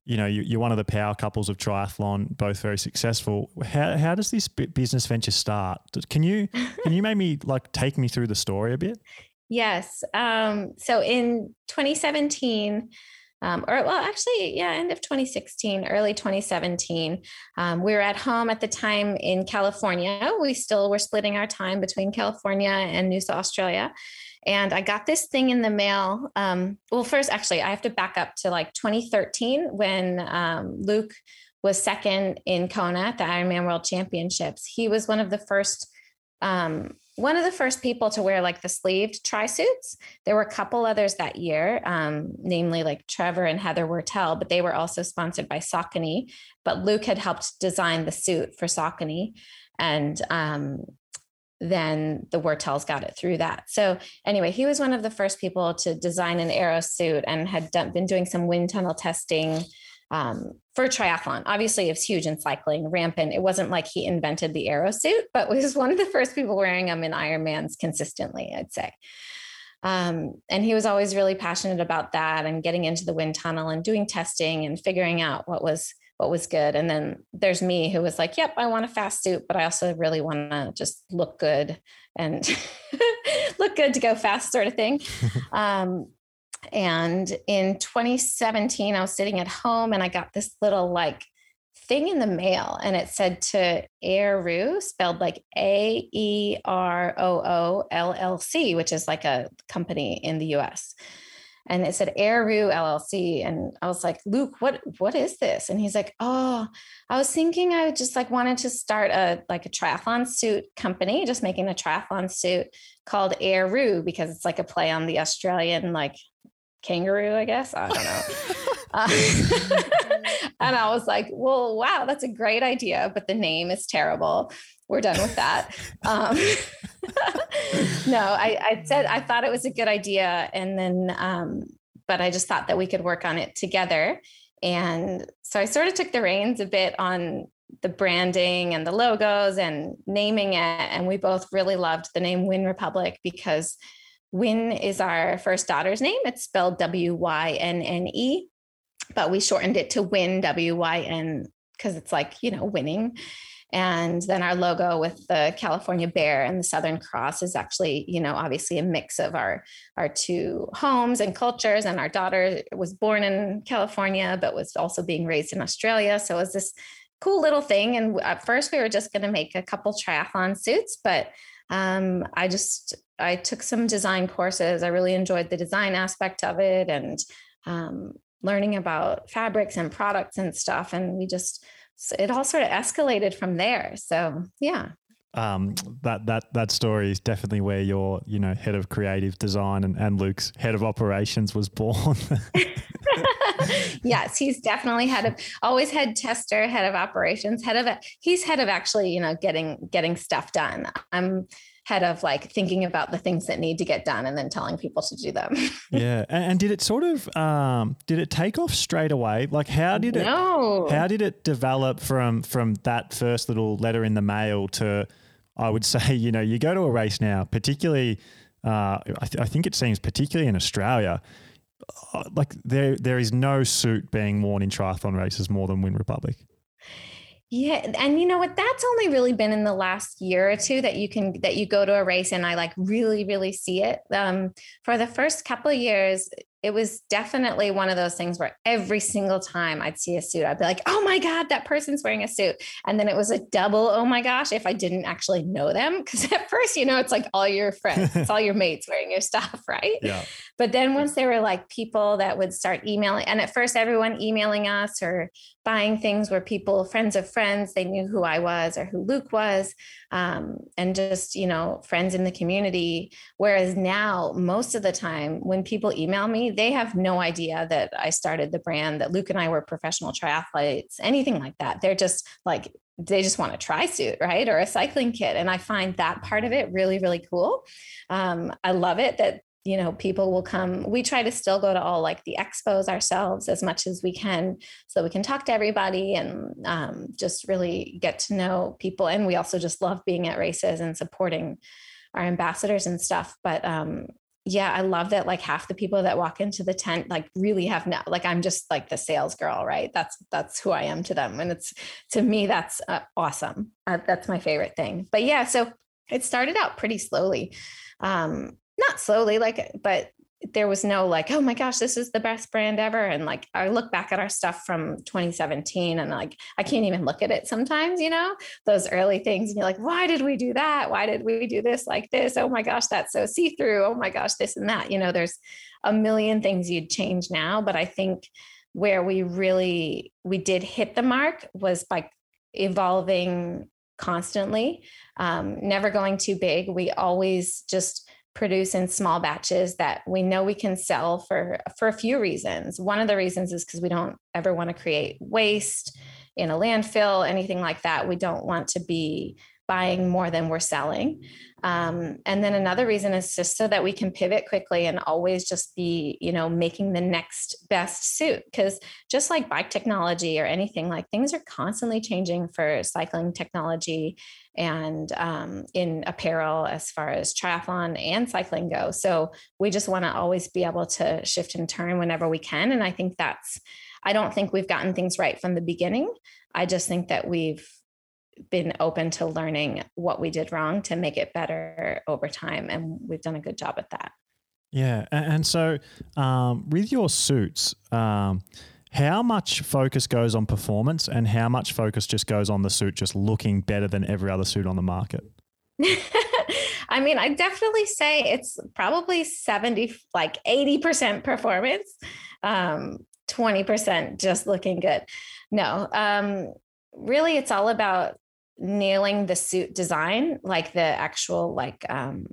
you know you, are one of the power couples of triathlon, both very successful. How how does this business venture start? Can you can you maybe like take me through the story a bit? Yes. Um, so in 2017 um, or well, actually, yeah, end of 2016, early 2017. Um, we were at home at the time in California. We still were splitting our time between California and New South Australia. And I got this thing in the mail. Um, well, first, actually, I have to back up to like 2013 when um, Luke was second in Kona at the Ironman World Championships. He was one of the first um, one of the first people to wear like the sleeved tri suits. There were a couple others that year, um, namely like Trevor and Heather Wurtele, but they were also sponsored by Saucony. But Luke had helped design the suit for Saucony. And um, then the Wurteles got it through that. So anyway, he was one of the first people to design an aero suit and had done, been doing some wind tunnel testing um, for triathlon. Obviously, it's huge in cycling, rampant. It wasn't like he invented the aero suit, but was one of the first people wearing them in Ironmans consistently, I'd say. Um, and he was always really passionate about that and getting into the wind tunnel and doing testing and figuring out what was what was good. And then there's me who was like, "Yep, I want a fast suit, but I also really want to just look good and look good to go fast, sort of thing." um, and in 2017, I was sitting at home and I got this little like thing in the mail and it said to Aeroo, spelled like A E R O O L L C, which is like a company in the US. And it said Aeroo LLC. And I was like, Luke, what what is this? And he's like, Oh, I was thinking I just like wanted to start a like a triathlon suit company, just making a triathlon suit called Aeroo because it's like a play on the Australian like kangaroo, I guess. I don't know. uh, and I was like, well, wow, that's a great idea, but the name is terrible. We're done with that. Um, no, I, I, said I thought it was a good idea. And then, um, but I just thought that we could work on it together. And so I sort of took the reins a bit on the branding and the logos and naming it. And we both really loved the name Wyn Republic because Wyn is our first daughter's name. It's spelled W Y N N E, but we shortened it to Wyn W Y N, because it's like, you know, winning. And then our logo with the California bear and the Southern Cross is actually, you know, obviously a mix of our our two homes and cultures. And our daughter was born in California, but was also being raised in Australia. So it was this cool little thing. And at first we were just going to make a couple triathlon suits, but um, I just I took some design courses. I really enjoyed the design aspect of it and um, learning about fabrics and products and stuff. And we just it all sort of escalated from there. So yeah. Um, that that that story is definitely where your you know head of creative design and, and Luke's head of operations was born. yes, he's definitely head of always head tester, head of operations, head of he's head of actually you know getting getting stuff done. I'm head of like thinking about the things that need to get done and then telling people to do them. yeah, and, and, did it sort of um, did it take off straight away? Like how did it? No. How did it develop from from that first little letter in the mail to? I would say you know you go to a race now, particularly. Uh, I, th- I think it seems particularly in Australia, uh, like there there is no suit being worn in triathlon races more than Wyn Republic. Yeah, and you know what? That's only really been in the last year or two that you can that you go to a race and I like really really see it. Um, for the first couple years, it was definitely one of those things where every single time I'd see a suit, I'd be like, oh my God, that person's wearing a suit. And then it was a double, oh my gosh, if I didn't actually know them. Cause at first, you know, it's like all your friends, it's all your mates wearing your stuff, right? Yeah. But then once there were like people that would start emailing, and at first everyone emailing us or buying things where people, friends of friends, they knew who I was or who Luke was, um, and just, you know, friends in the community. Whereas now, most of the time, when people email me, they have no idea that I started the brand, that Luke and I were professional triathletes, anything like that. They're just like, they just want a tri suit, right? Or a cycling kit. And I find that part of it really, really cool. Um, I love it that you know people will come we try to still go to all like the expos ourselves as much as we can so we can talk to everybody and um, just really get to know people and we also just love being at races and supporting our ambassadors and stuff but um, yeah i love that like half the people that walk into the tent like really have no like i'm just like the sales girl right? That's that's who i am to them and it's to me that's uh, awesome. Uh, that's my favorite thing. But yeah so it started out pretty slowly. Um, not slowly, like, but there was no like, oh my gosh, this is the best brand ever. And like, I look back at our stuff from 2017 and like, I can't even look at it sometimes, you know, those early things. And you're like, why did we do that? Why did we do this like this? Oh my gosh, that's so see through. Oh my gosh, this and that. You know, there's a million things you'd change now. But I think where we really, we did hit the mark was by evolving constantly, um, never going too big. We always just, produce in small batches that we know we can sell for for a few reasons. One of the reasons is because we don't ever want to create waste in a landfill, anything like that. We don't want to be buying more than we're selling. Um, and then another reason is just so that we can pivot quickly and always just be, you know, making the next best suit. Because just like bike technology or anything, like things are constantly changing for cycling technology and um, in apparel as far as triathlon and cycling go. So we just want to always be able to shift and turn whenever we can. And I think that's, I don't think we've gotten things right from the beginning. I just think that we've been open to learning what we did wrong to make it better over time. And we've done a good job at that. Yeah. And, so um, with your suits, um, how much focus goes on performance and how much focus just goes on the suit just looking better than every other suit on the market? I mean, I definitely say it's probably 70, like 80% performance, um, 20% just looking good. No, um, really, it's all about nailing the suit design, like the actual, like, um,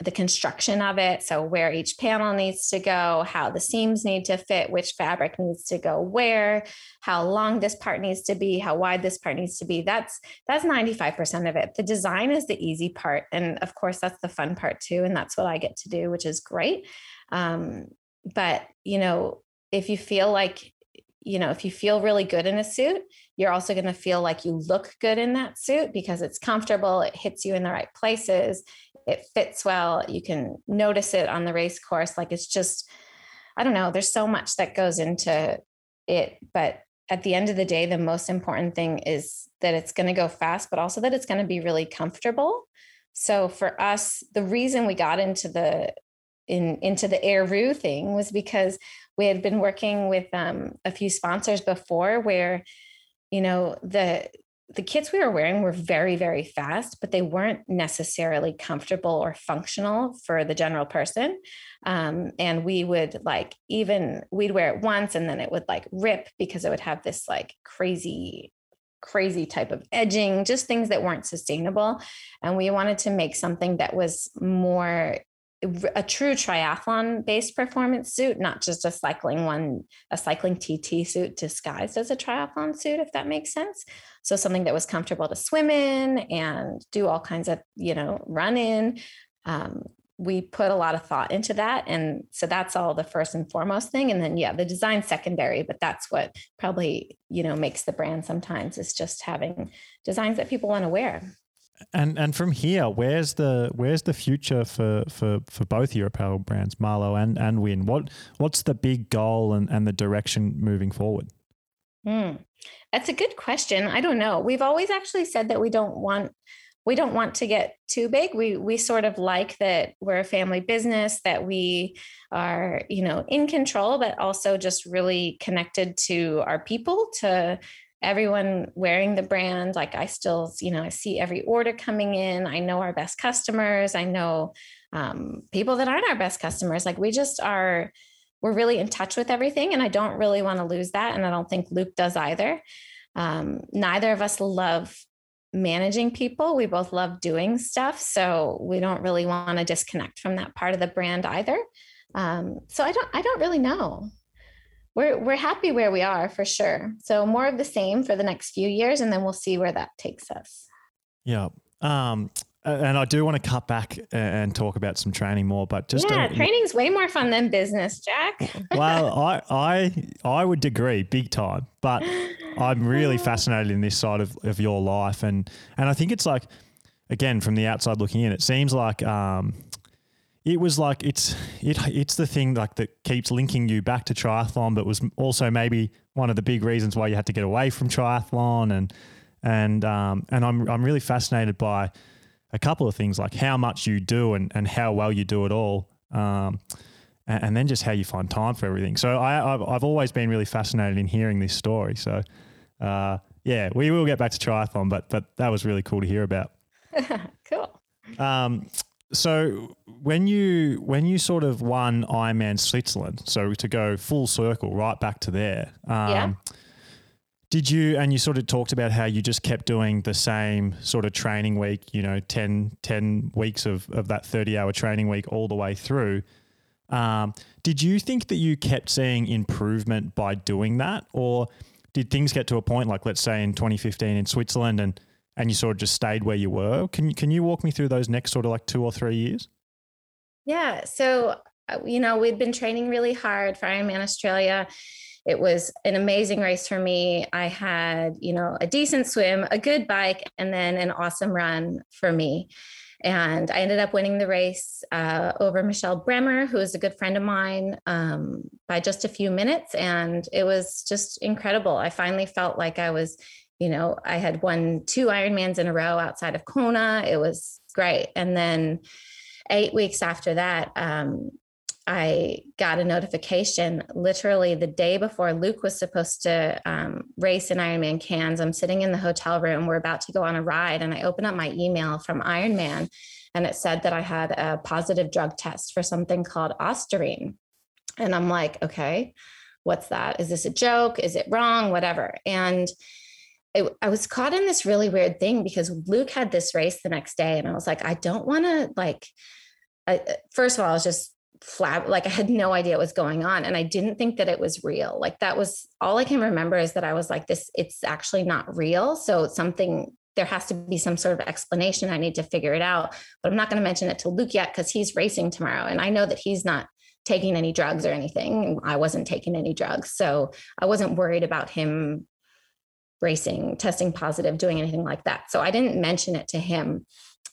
the construction of it. So, where each panel needs to go, how the seams need to fit, which fabric needs to go where, how long this part needs to be, how wide this part needs to be. That's that's 95% of it. The design is the easy part. And of course, that's the fun part too. And that's what I get to do, which is great. Um, but, you know, if you feel like, you know, if you feel really good in a suit, you're also going to feel like you look good in that suit because it's comfortable, it hits you in the right places, it fits well you can notice it on the race course like it's just i don't know there's so much that goes into it but at the end of the day the most important thing is that it's going to go fast but also that it's going to be really comfortable. So for us the reason we got into the in into the Aeroo thing was because we had been working with um, a few sponsors before where you know the the kits we were wearing were very, very fast, but they weren't necessarily comfortable or functional for the general person. Um, and we would like even we'd wear it once and then it would like rip because it would have this like crazy crazy type of edging, just things that weren't sustainable. And we wanted to make something that was more a true triathlon based performance suit, not just a cycling one, a cycling TT suit disguised as a triathlon suit, if that makes sense. So something that was comfortable to swim in and do all kinds of, you know, run in. Um, we put a lot of thought into that. And so that's all the first and foremost thing. And then, yeah, the design secondary, but that's what probably, you know, makes the brand sometimes is just having designs that people want to wear. And and from here, where's the where's the future for for for both your apparel brands, Marlo and and Wyn? What what's the big goal and and the direction moving forward? Hmm. That's a good question. I don't know. We've always actually said that we don't want we don't want to get too big. We we sort of like that we're a family business, that we are, you know, in control, but also just really connected to our people, to everyone wearing the brand. Like I still, you know, I see every order coming in. I know our best customers. I know um, people that aren't our best customers. Like we just are, we're really in touch with everything. And I don't really want to lose that. And I don't think Luke does either. Um, neither of us love managing people. We both love doing stuff. So we don't really want to disconnect from that part of the brand either. Um, so I don't I don't really know. We're we're happy where we are for sure. So more of the same for the next few years and then we'll see where that takes us. Yeah. Um and I do want to cut back and talk about some training more, but just yeah, training's way more fun than business, Jack. well, I I I would agree big time, but I'm really fascinated in this side of, of your life, and and I think it's like, again, from the outside looking in, it seems like um, it was like it's it it's the thing like that keeps linking you back to triathlon, but was also maybe one of the big reasons why you had to get away from triathlon, and and um, and I'm I'm really fascinated by a couple of things like how much you do and, and how well you do it all. Um, and, and, then just how you find time for everything. So I, I've, I've always been really fascinated in hearing this story. So uh, yeah, we will get back to triathlon, but but that was really cool to hear about. cool. Um, so when you when you sort of won Ironman Switzerland, so to go full circle right back to there, um, yeah. Did you, and you sort of talked about how you just kept doing the same sort of training week, you know, 10, 10 weeks of, of that 30 hour training week all the way through. Um, did you think that you kept seeing improvement by doing that? Or did things get to a point like, let's say in 2015 in Switzerland and, and you sort of just stayed where you were? Can you, can you walk me through those next sort of like two or three years? Yeah. So, uh, you know, we'd been training really hard for Ironman Australia it was an amazing race for me. I had, you know, a decent swim, a good bike, and then an awesome run for me. And I ended up winning the race uh, over Michelle Bremer, who is a good friend of mine, um, by just a few minutes. And it was just incredible. I finally felt like I was, you know, I had won two Ironmans in a row outside of Kona. It was great. And then eight weeks after that, um, I got a notification literally the day before Luke was supposed to um, race in Ironman Cairns. I'm sitting in the hotel room. We're about to go on a ride, and I open up my email from Ironman, and it said that I had a positive drug test for something called Ostarine. And I'm like, okay, what's that? Is this a joke? Is it wrong? Whatever. And it, I was caught in this really weird thing because Luke had this race the next day, and I was like, I don't want to like. I, uh, first of all, I was just flab like I had no idea what was going on and I didn't think that it was real. Like that was all I can remember is that I was like this it's actually not real. So something there has to be some sort of explanation. I need to figure it out. But I'm not going to mention it to Luke yet cuz he's racing tomorrow and I know that he's not taking any drugs or anything. I wasn't taking any drugs. So I wasn't worried about him racing, testing positive, doing anything like that. So I didn't mention it to him.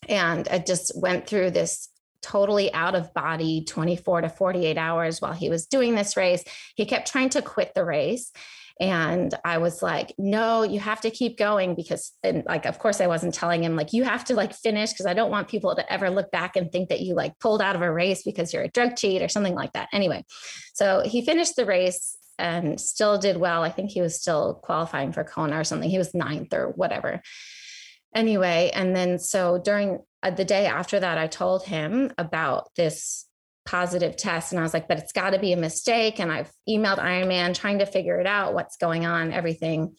And I just went through this totally out of body 24 to 48 hours while he was doing this race. He kept trying to quit the race. And I was like, no, you have to keep going because, and like, of course, I wasn't telling him, like, you have to like finish because I don't want people to ever look back and think that you like pulled out of a race because you're a drug cheat or something like that. Anyway, so he finished the race and still did well. I think he was still qualifying for Kona or something. He was ninth or whatever. Anyway, and then so during uh, the day after that, I told him about this positive test. And I was like, but it's got to be a mistake. And I've emailed Ironman trying to figure it out, what's going on, everything.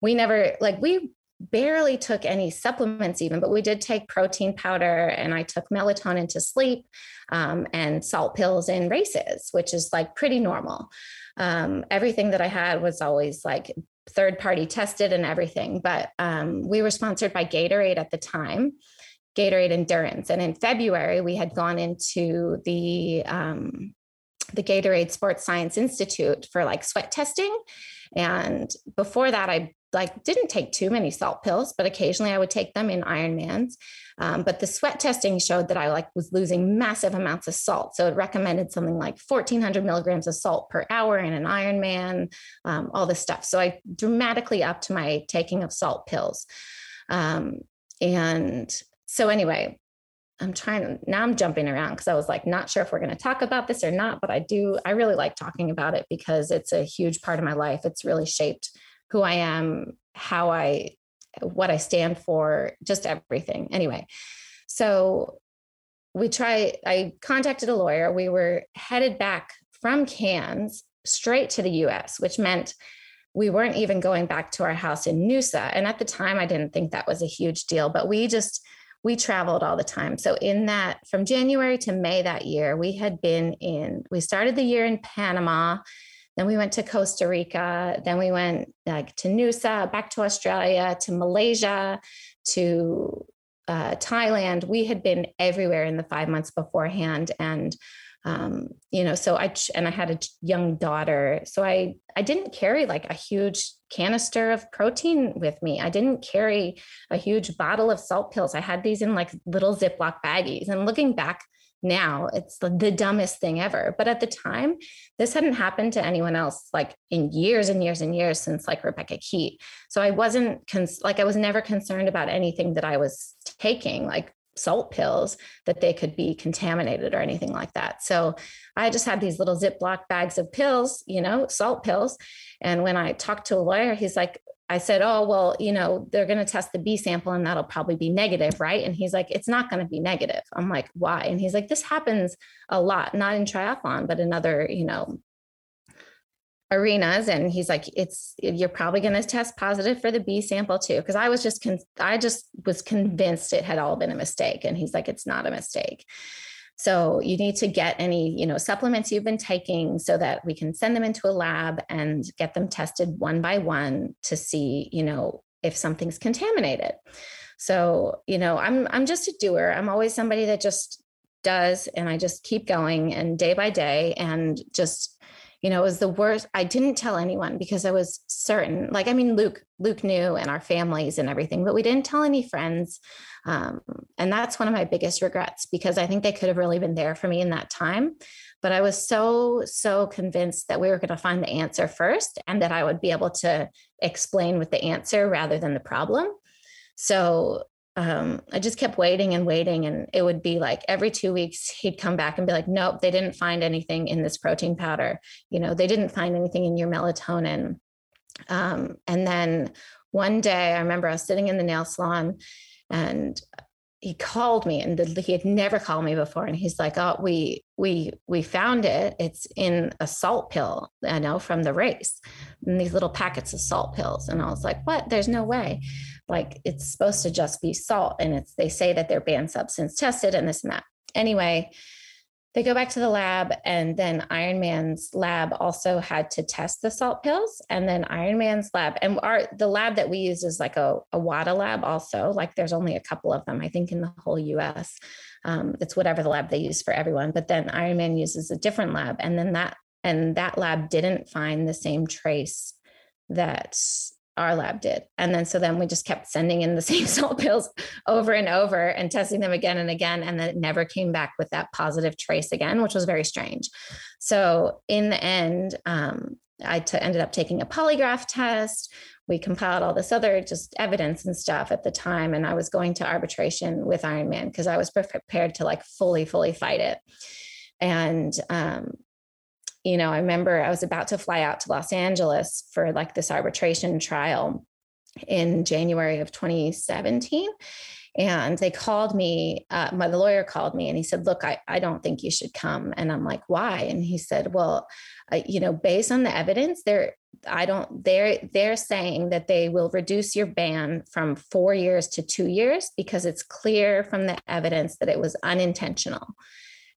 We never, like, we barely took any supplements even, but we did take protein powder and I took melatonin to sleep um, and salt pills in races, which is like pretty normal. Um, everything that I had was always like third party tested and everything. But um, we were sponsored by Gatorade at the time. Gatorade Endurance. And in February, we had gone into the um, the Gatorade Sports Science Institute for like sweat testing. And before that, I like didn't take too many salt pills, but occasionally I would take them in Ironmans. Um, but the sweat testing showed that I like was losing massive amounts of salt. So it recommended something like 1400 milligrams of salt per hour in an Ironman, um, all this stuff. So I dramatically upped my taking of salt pills. Um, and so anyway, I'm trying now I'm jumping around because I was like not sure if we're going to talk about this or not, but I do I really like talking about it because it's a huge part of my life. It's really shaped who I am, how I what I stand for, just everything. Anyway, so we try I contacted a lawyer. We were headed back from Cairns straight to the US, which meant we weren't even going back to our house in Noosa. And at the time I didn't think that was a huge deal, but we just we traveled all the time. So in that from January to May that year, we had been in we started the year in Panama, then we went to Costa Rica, then we went like to Noosa, back to Australia, to Malaysia, to uh, Thailand. We had been everywhere in the five months beforehand, and um, you know, so I and I had a young daughter, so I I didn't carry like a huge canister of protein with me. I didn't carry a huge bottle of salt pills. I had these in like little Ziploc baggies. And looking back now, it's the, dumbest thing ever. But at the time, this hadn't happened to anyone else like in years and years and years since like Rebecca Keat. So I wasn't cons- like I was never concerned about anything that I was taking. Like salt pills that they could be contaminated or anything like that. So I just had these little Ziploc bags of pills, you know, salt pills. And when I talked to a lawyer, he's like, I said, Oh, well, you know, they're going to test the B sample and that'll probably be negative, right? And he's like, It's not going to be negative. I'm like, Why? And he's like, This happens a lot, not in triathlon, but in other, you know, arenas and he's like it's you're probably going to test positive for the b sample too because i was just con- i just was convinced it had all been a mistake and he's like it's not a mistake so you need to get any you know supplements you've been taking so that we can send them into a lab and get them tested one by one to see you know if something's contaminated so you know i'm i'm just a doer i'm always somebody that just does and i just keep going and day by day and just you know, it was the worst. I didn't tell anyone because I was certain. Like, I mean, Luke, Luke knew and our families and everything, but we didn't tell any friends. Um, and that's one of my biggest regrets because I think they could have really been there for me in that time. But I was so, so convinced that we were going to find the answer first and that I would be able to explain with the answer rather than the problem. So um, I just kept waiting and waiting. And it would be like every two weeks, he'd come back and be like, nope, they didn't find anything in this protein powder. You know, they didn't find anything in your melatonin. Um, and then one day, I remember I was sitting in the nail salon and he called me and he had never called me before. And he's like oh we we we found it. It's in a salt pill i know from the race and these little packets of salt pills. And i was like what? There's no way. Like it's supposed to just be salt and it's they say that they're banned substance tested and this and that. Anyway they go back to the lab and then Ironman's lab also had to test the salt pills and then Ironman's lab and our the lab that we use is like a, a wada lab also like there's only a couple of them i think in the whole us um, it's whatever the lab they use for everyone but then Ironman uses a different lab and then that and that lab didn't find the same trace that our lab did. And then so then we just kept sending in the same salt pills over and over and testing them again and again. And then it never came back with that positive trace again, which was very strange. So in the end, um, I t- ended up taking a polygraph test. We compiled all this other just evidence and stuff at the time. And I was going to arbitration with Ironman because I was prepared to like fully, fully fight it. And um, you know, I remember I was about to fly out to Los Angeles for like this arbitration trial in January of 2017. And they called me, uh, my the lawyer called me and he said, Look, I, I don't think you should come. And I'm like, Why? And he said, Well, uh, you know, based on the evidence, they're, I don't, they're, they're saying that they will reduce your ban from four years to two years because it's clear from the evidence that it was unintentional.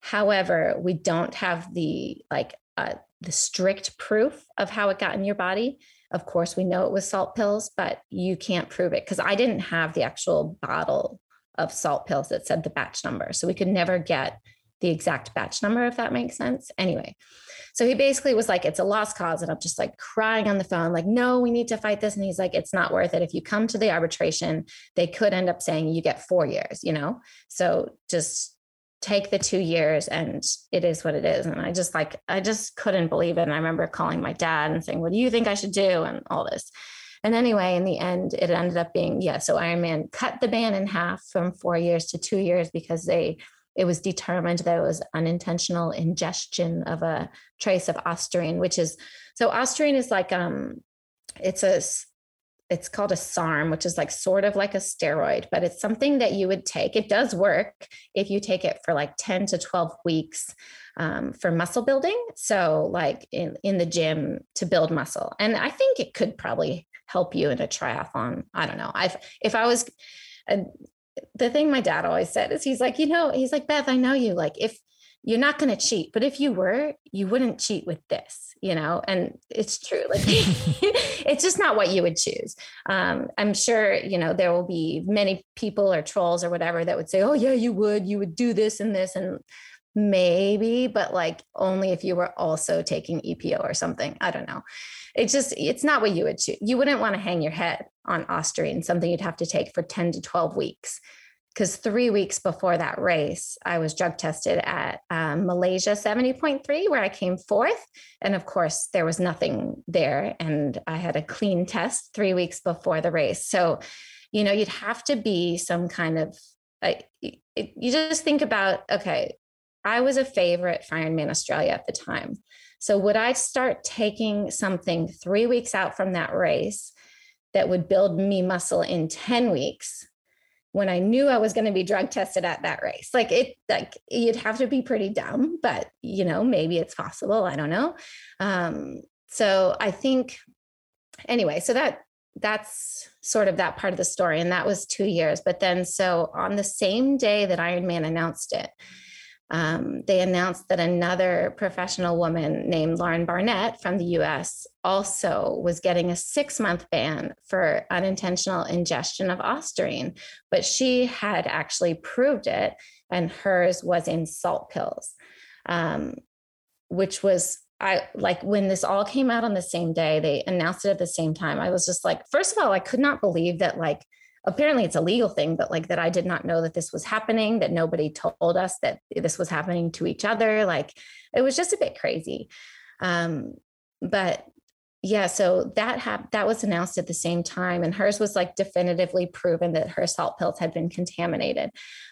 However, we don't have the like uh, the strict proof of how it got in your body. Of course, we know it was salt pills, but you can't prove it because I didn't have the actual bottle of salt pills that said the batch number. So we could never get the exact batch number, if that makes sense. Anyway, so he basically was like, it's a lost cause. And I'm just like crying on the phone, like, no, we need to fight this. And he's like, it's not worth it. If you come to the arbitration, they could end up saying you get four years, you know? So just take the two years and it is what it is. And I just like, I just couldn't believe it. And I remember calling my dad and saying, what do you think I should do? And all this. And anyway, in the end, it ended up being, yeah, so Ironman cut the ban in half from four years to two years because they it was determined that it was unintentional ingestion of a trace of ostarine, which is so ostarine is like um it's a it's called a SARM, which is like sort of like a steroid, but it's something that you would take. It does work if you take it for like 10 to 12 weeks um, for muscle building. So, like in, in the gym to build muscle. And I think it could probably help you in a triathlon. I don't know. I've, if I was, uh, the thing my dad always said is he's like, you know, he's like, Beth, I know you. Like, if you're not going to cheat, but if you were, you wouldn't cheat with this, you know, and it's true. Like, it's just not what you would choose. Um, I'm sure, you know, there will be many people or trolls or whatever that would say, oh, yeah, you would, you would do this and this. And maybe, but like only if you were also taking EPO or something. I don't know. It's just, it's not what you would choose. You wouldn't want to hang your head on Ostarine, something you'd have to take for 10 to 12 weeks. Because three weeks before that race, I was drug tested at um, Malaysia 70.3, where I came fourth. And of course, there was nothing there. And I had a clean test three weeks before the race. So, you know, you'd have to be some kind of, uh, you just think about, okay, I was a favorite for Ironman Australia at the time. So would I start taking something three weeks out from that race that would build me muscle in 10 weeks when I knew I was going to be drug tested at that race? Like it, like you'd have to be pretty dumb, but you know, maybe it's possible. I don't know. Um, so I think anyway, so that that's sort of that part of the story. And that was two years. But then so on the same day that Ironman announced it, um, they announced that another professional woman named Lauren Barnett from the US also was getting a six month ban for unintentional ingestion of ostarine, but she had actually proved it, and hers was in salt pills, um, which was I like when this all came out on the same day, they announced it at the same time. I was just like, first of all, I could not believe that like apparently it's a legal thing, but like that I did not know that this was happening, that nobody told us that this was happening to each other. Like it was just a bit crazy. Um, but yeah, so that happened. That was announced at the same time, and hers was like definitively proven that her salt pills had been contaminated.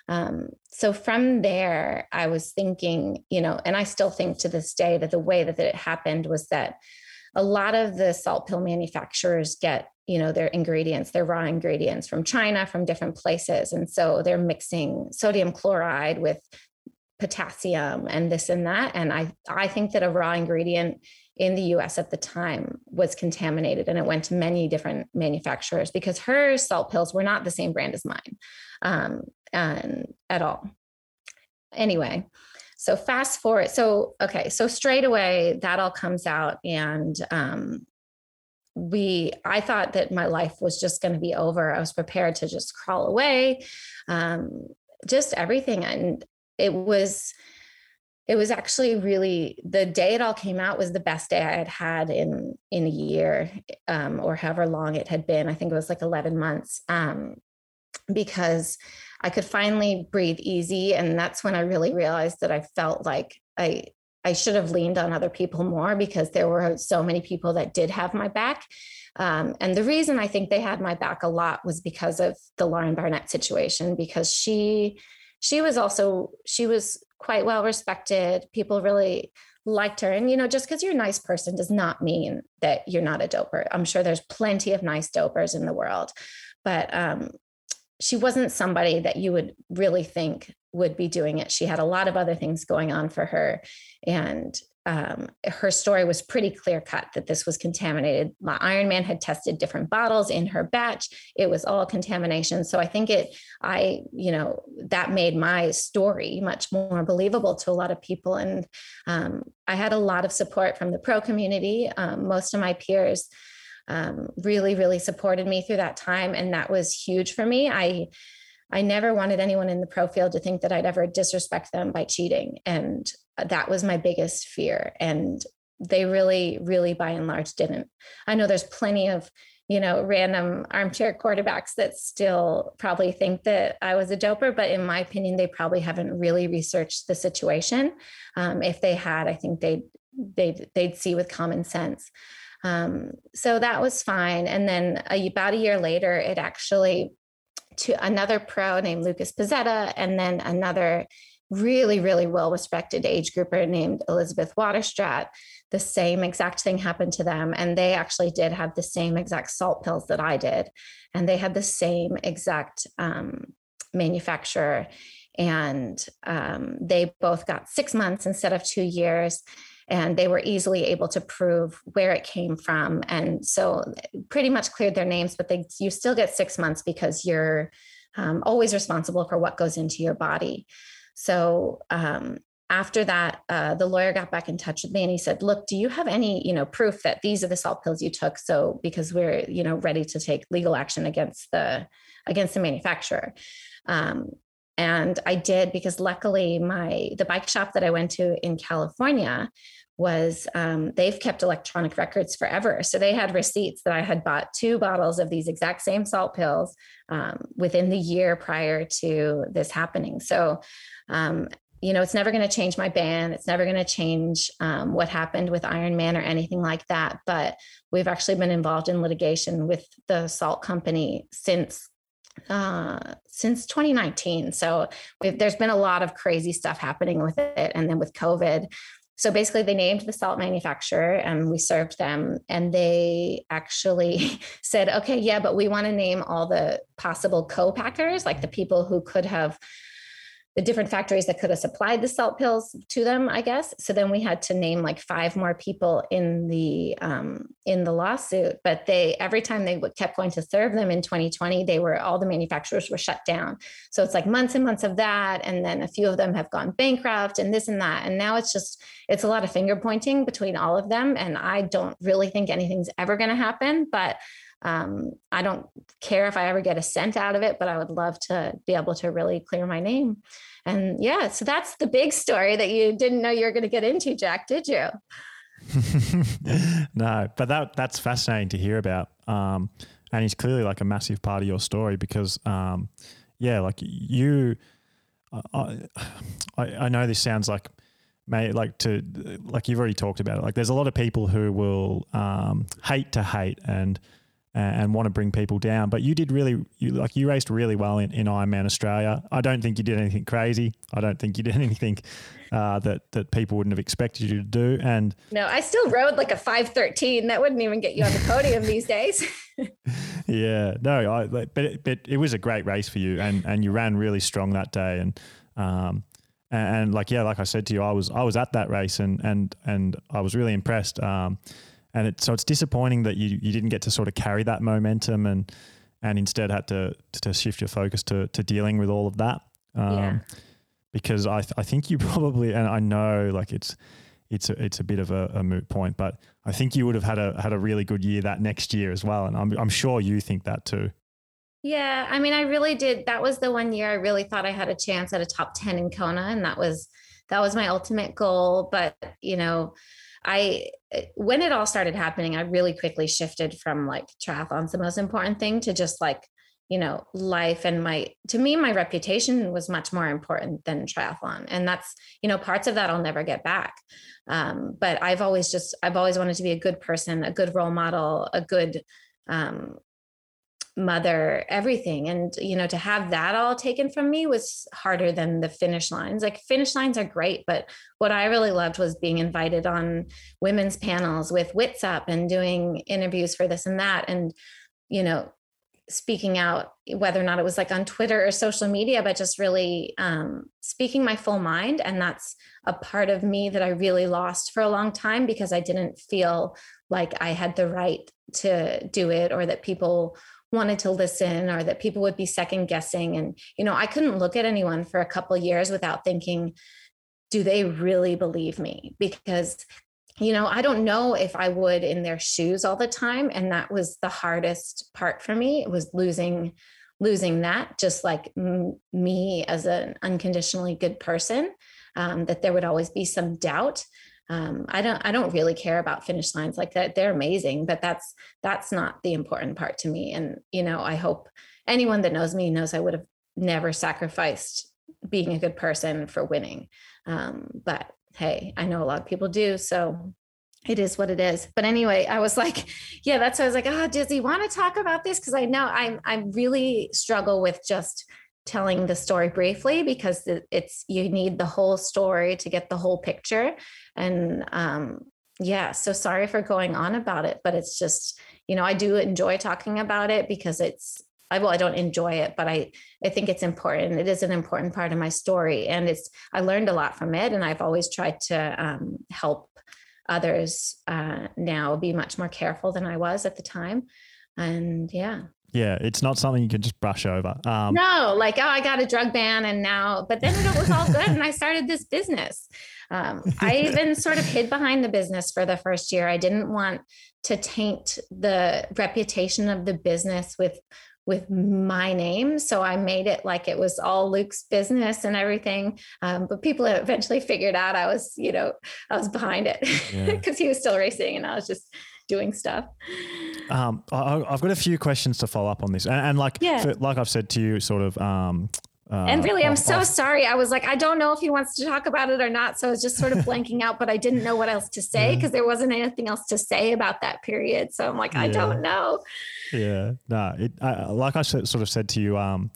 Um, so from there, I was thinking, you know, and I still think to this day that the way that, that it happened was that a lot of the salt pill manufacturers get you know their ingredients their raw ingredients from china from different places. And so they're mixing sodium chloride with potassium and this and that. And i i think that a raw ingredient in the US at the time was contaminated and it went to many different manufacturers because her salt pills were not the same brand as mine um, and at all. Anyway so fast forward so okay so straight away that all comes out and um, we i thought that my life was just going to be over. I was prepared to just crawl away um, just everything. And it was it was actually really the day it all came out was the best day i had had in in a year um, or however long it had been. I think it was like 11 months um, because i could finally breathe easy and that's when i really realized that i felt like i I should have leaned on other people more because there were so many people that did have my back. Um, and the reason I think they had my back a lot was because of the Lauren Barnett situation, because she she was also she was quite well respected. People really liked her. And you know, just because you're a nice person does not mean that you're not a doper. I'm sure there's plenty of nice dopers in the world, but um, she wasn't somebody that you would really think would be doing it. She had a lot of other things going on for her. And um, her story was pretty clear cut that this was contaminated. My Ironman had tested different bottles in her batch. It was all contamination. So I think it, I, you know, that made my story much more believable to a lot of people. And um, I had a lot of support from the pro community. Um, most of my peers um, really, really supported me through that time. And that was huge for me. I, I never wanted anyone in the pro field to think that I'd ever disrespect them by cheating. And that was my biggest fear. And they really, really by and large didn't. I know there's plenty of, you know, random armchair quarterbacks that still probably think that I was a doper, but in my opinion, they probably haven't really researched the situation. Um, if they had, I think they'd they'd they'd see with common sense. Um, so that was fine. And then a, about a year later, it actually to another pro named Lucas Pizzetta, and then another really, really well respected age grouper named Elizabeth Waterstraat. The same exact thing happened to them. And they actually did have the same exact salt pills that I did. And they had the same exact um, manufacturer. And um, they both got six months instead of two years and they were easily able to prove where it came from. And so pretty much cleared their names but they you still get six months because you're um, always responsible for what goes into your body. So um, after that uh, the lawyer got back in touch with me and he said look do you have any you know proof that these are the salt pills you took? So because we're you know ready to take legal action against the against the manufacturer. Um, and i did because luckily my the bike shop that i went to in california was um, they've kept electronic records forever. So they had receipts that I had bought two bottles of these exact same salt pills um, within the year prior to this happening. So, um, you know, it's never going to change my ban. It's never going to change um, what happened with Ironman or anything like that. But we've actually been involved in litigation with the salt company since uh, since 2019. So there's been a lot of crazy stuff happening with it. And then with COVID, so basically, they named the salt manufacturer and we served them. And they actually said, okay, yeah, but we want to name all the possible co packers, like the people who could have the different factories that could have supplied the salt pills to them i guess. So then we had to name like five more people in the um, in the lawsuit but they every time they kept going to serve them in 2020 they were all the manufacturers were shut down. So it's like months and months of that and then a few of them have gone bankrupt and this and that. And now it's just it's a lot of finger pointing between all of them and i don't really think anything's ever going to happen but um, I don't care if I ever get a cent out of it, but I would love to be able to really clear my name. And yeah, so that's the big story that you didn't know you were going to get into, Jack, did you? no, but that that's fascinating to hear about. Um, and he's clearly like a massive part of your story because, um, yeah, like you, I, I, I know this sounds like may like to like you've already talked about it. Like there's a lot of people who will um, hate to hate and and want to bring people down. But you did really, you, like you raced really well in, in Ironman Australia. I don't think you did anything crazy. I don't think you did anything uh, that that people wouldn't have expected you to do. And no, I still rode like a five thirteen. That wouldn't even get you on the podium these days. yeah, no, I, but it, but it was a great race for you, and and you ran really strong that day, and um, and, and like yeah, like I said to you, I was I was at that race, and and and I was really impressed. Um, and it, so it's disappointing that you you didn't get to sort of carry that momentum and and instead had to to shift your focus to to dealing with all of that. Um, yeah. Because I th- I think you probably and I know like it's it's a, it's a bit of a, a, moot point, but I think you would have had a had a really good year that next year as well, and I'm I'm sure you think that too. Yeah, I mean, I really did. That was the one year I really thought I had a chance at a top ten in Kona, and that was that was my ultimate goal. But you know, I when it all started happening, I really quickly shifted from like triathlon's the most important thing to just like, you know, life and my to me, my reputation was much more important than triathlon. And that's, you know, parts of that I'll never get back. Um, but I've always just I've always wanted to be a good person, a good role model, a good um, mother everything. And you know to have that all taken from me was harder than the finish lines. Like finish lines are great but what i really loved was being invited on women's panels with WITSUP and doing interviews for this and that and you know speaking out whether or not it was like on twitter or social media but just really um, speaking my full mind. And that's a part of me that i really lost for a long time because i didn't feel like i had the right to do it or that people wanted to listen or that people would be second guessing. And you know i couldn't look at anyone for a couple years without thinking do they really believe me? Because you know i don't know if i would in their shoes all the time. And that was the hardest part for me it was losing losing that just like m- me as an unconditionally good person um, that there would always be some doubt um, I don't I don't really care about finish lines like that. They're amazing, but that's that's not the important part to me. And you know, I hope anyone that knows me knows I would have never sacrificed being a good person for winning. Um, but hey, I know a lot of people do. So it is what it is. But anyway, I was like, yeah, that's why I was like, oh, does he want to talk about this? Because I know I'm I really struggle with just telling the story briefly because it's you need the whole story to get the whole picture. And um, yeah, so sorry for going on about it, but it's just you know I do enjoy talking about it because it's I well I don't enjoy it, but I I think it's important. It is an important part of my story, and it's I learned a lot from it, and I've always tried to um, help others uh, now be much more careful than I was at the time. And yeah. Yeah, it's not something you can just brush over. Um, no, like, oh, I got a drug ban and now, but then it was all good and I started this business. Um, I even sort of hid behind the business for the first year. I didn't want to taint the reputation of the business with with my name. So I made it like it was all Luke's business and everything. Um, but people eventually figured out I was, you know, I was behind it because yeah. he was still racing and I was just doing stuff. Um, I, have got a few questions to follow up on this, and, and like, yeah. for, like I've said to you, sort of. Um, uh, and really, I'm so off. sorry. I was like, I don't know if he wants to talk about it or not. So I was just sort of blanking out, but I didn't know what else to say because yeah. there wasn't anything else to say about that period. So I'm like, I don't know. Yeah, no, it, I, like I sort of said to you um,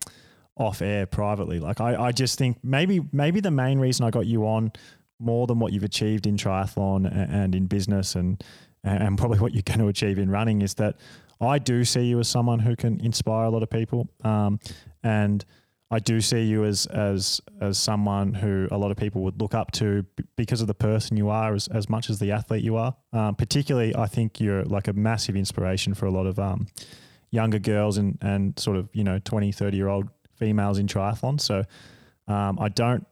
off air privately, like I, I just think maybe maybe the main reason I got you on more than what you've achieved in triathlon and, and in business and and probably what you're going to achieve in running is that I do see you as someone who can inspire a lot of people, um, and I do see you as as as someone who a lot of people would look up to because of the person you are as, as much as the athlete you are. Um, particularly, I think you're like a massive inspiration for a lot of um, younger girls and and sort of you know 20, 30 year old females in triathlon. So um, I don't.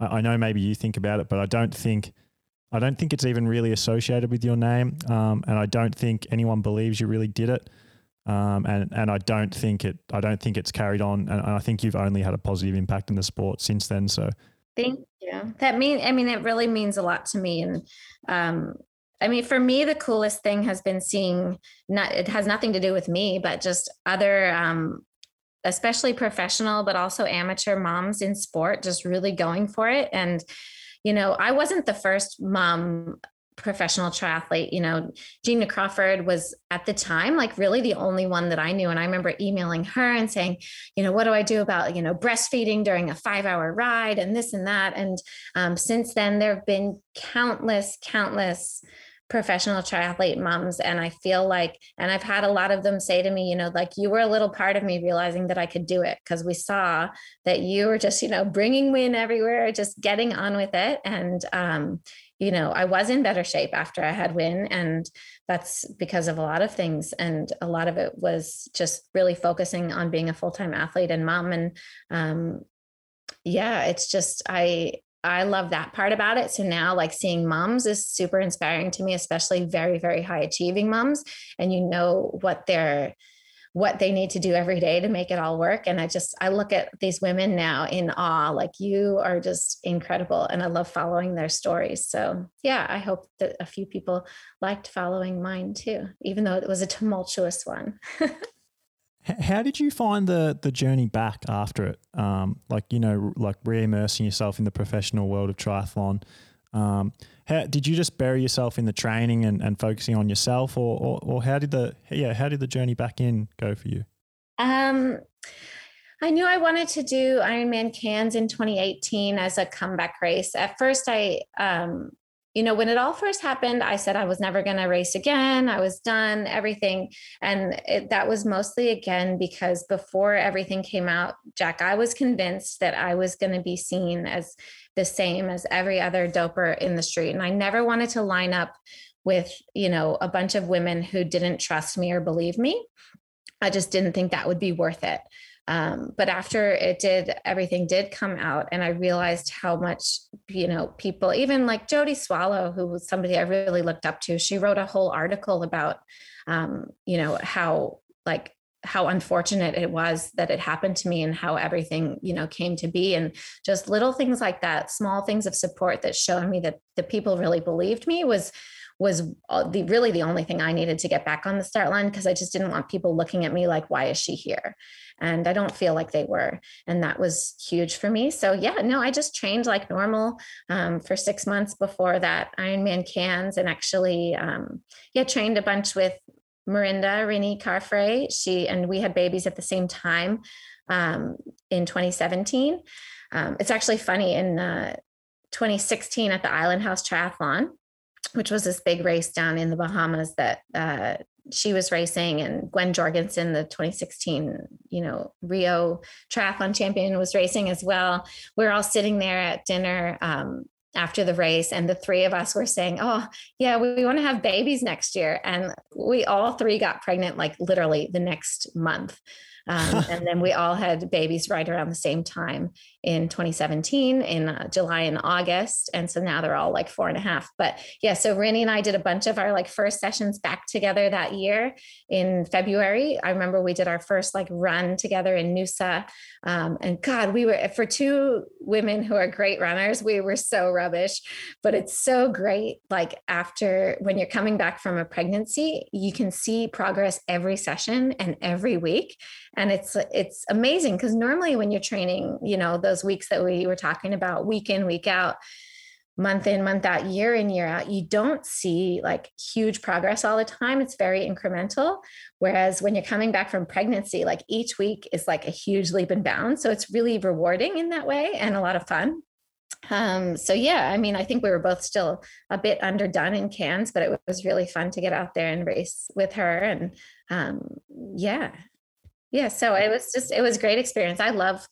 I, I know maybe you think about it, but I don't think. I don't think it's even really associated with your name, um, and I don't think anyone believes you really did it. Um, and and I don't think it I don't think it's carried on, and I think you've only had a positive impact in the sport since then. So, thank you. That mean I mean it really means a lot to me, and um, I mean for me the coolest thing has been seeing not it has nothing to do with me, but just other um, especially professional but also amateur moms in sport just really going for it and you know, I wasn't the first mom professional triathlete. You know, Gina Crawford was at the time like really the only one that I knew. And I remember emailing her and saying, you know, what do I do about, you know, breastfeeding during a five hour ride and this and that. And um, since then, there have been countless, countless professional triathlete moms and i feel like and i've had a lot of them say to me you know like you were a little part of me realizing that i could do it because we saw that you were just you know bringing Wyn everywhere just getting on with it and um, you know, I was in better shape after I had Wyn. And that's because of a lot of things. And a lot of it was just really focusing on being a full time athlete and mom. And um, yeah, it's just, I, I love that part about it. So now, like seeing moms is super inspiring to me, especially very, very high achieving moms. And you know what they're, what they need to do every day to make it all work. And I just, I look at these women now in awe, like you are just incredible. And I love following their stories. So yeah, I hope that a few people liked following mine too, even though it was a tumultuous one. How did you find the the journey back after it? Um, like you know, like re-immersing yourself in the professional world of triathlon. Um, how, did you just bury yourself in the training and, and focusing on yourself, or, or, or how did the yeah how did the journey back in go for you? Um, I knew I wanted to do Ironman Cairns in 2018 as a comeback race. At first, I um, you know, when it all first happened, I said I was never going to race again. I was done, everything. And it, that was mostly again because before everything came out, Jack, I was convinced that I was going to be seen as the same as every other doper in the street. And I never wanted to line up with, you know, a bunch of women who didn't trust me or believe me. I just didn't think that would be worth it. Um, but after it did, everything did come out, and I realized how much, you know, people, even like Jodie Swallow, who was somebody I really looked up to, she wrote a whole article about, um, you know, how like how unfortunate it was that it happened to me and how everything you know came to be and just little things like that small things of support that showed me that the people really believed me was was the really the only thing I needed to get back on the start line because I just didn't want people looking at me like, why is she here? And I don't feel like they were. And that was huge for me. So, yeah, no, I just trained like normal um, for six months before that Ironman Cairns and actually, um, yeah, trained a bunch with Mirinda, Rinny Carfrae. She and we had babies at the same time um, in 2017. Um, it's actually funny in uh, 2016 at the Island House Triathlon, which was this big race down in the Bahamas that uh, she was racing, and Gwen Jorgensen, the 2016, you know, Rio triathlon champion, was racing as well. We are all sitting there at dinner um, after the race, and the three of us were saying, "Oh, yeah, we, we want to have babies next year," and we all three got pregnant like literally the next month. Um, and then we all had babies right around the same time in 2017 in uh, July and August. And so now they're all like four and a half. But yeah, so Rinny and I did a bunch of our like first sessions back together that year in February. I remember we did our first like run together in Noosa. Um, and God, we were for two women who are great runners, we were so rubbish. But it's so great. Like after when you're coming back from a pregnancy, you can see progress every session and every week. And it's it's amazing because normally when you're training, you know, the those weeks that we were talking about week in week out month in month out year in year out you don't see like huge progress all the time. It's very incremental. Whereas when you're coming back from pregnancy like each week is like a huge leap and bound. So it's really rewarding in that way and a lot of fun. Um, so yeah i mean i think we were both still a bit underdone in Cairns but it was really fun to get out there and race with her and um, yeah. Yeah so it was just it was great experience. I love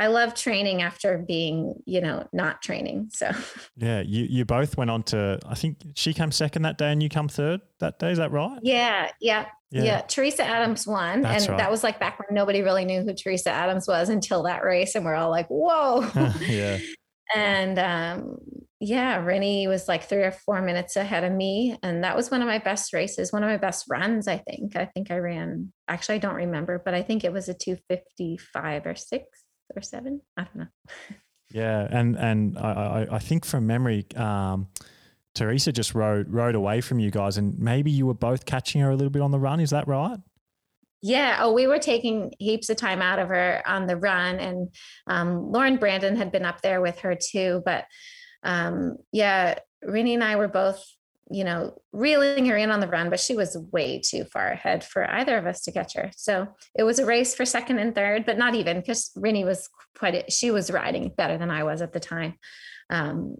I love training after being, you know, not training. So yeah, you you both went on to. I think she came second that day, and you come third that day. Is that right? Yeah, yeah, yeah. yeah. Teresa Adams won, That's and right. that was like back when nobody really knew who Teresa Adams was until that race, and we're all like, "Whoa!" yeah. And um, yeah, Rinny was like three or four minutes ahead of me, and that was one of my best races, one of my best runs. I think. I think I ran. Actually, I don't remember, but I think it was a two fifty five or six or seven. I don't know. Yeah, and and I I, I think from memory, um, Teresa just rode rode away from you guys, and maybe you were both catching her a little bit on the run. Is that right? Yeah. Oh, we were taking heaps of time out of her on the run, and um, Lauren Brandon had been up there with her too. But um, yeah, Rinny and I were both you know, reeling her in on the run, but she was way too far ahead for either of us to catch her. So it was a race for second and third, but not even because Rinny was quite, a, she was riding better than I was at the time. Um,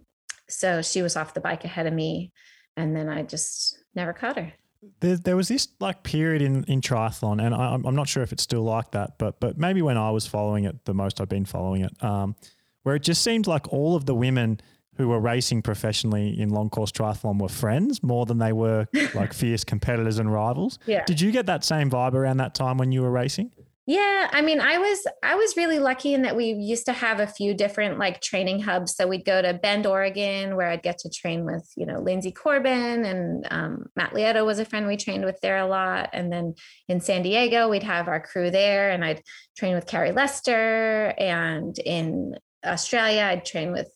so she was off the bike ahead of me. And then I just never caught her. There, there was this like period in, in triathlon, and I, am not sure if it's still like that, but but maybe when I was following it the most I've been following it, um, where it just seemed like all of the women who were racing professionally in long course triathlon were friends more than they were like fierce competitors and rivals. Yeah. Did you get that same vibe around that time when you were racing? Yeah, I mean, I was I was really lucky in that we used to have a few different like training hubs. So we'd go to Bend, Oregon, where I'd get to train with you know Lindsay Corbin and um, Matt Lieto was a friend we trained with there a lot. And then in San Diego, we'd have our crew there, and I'd train with Carrie Lester. And in Australia, I'd train with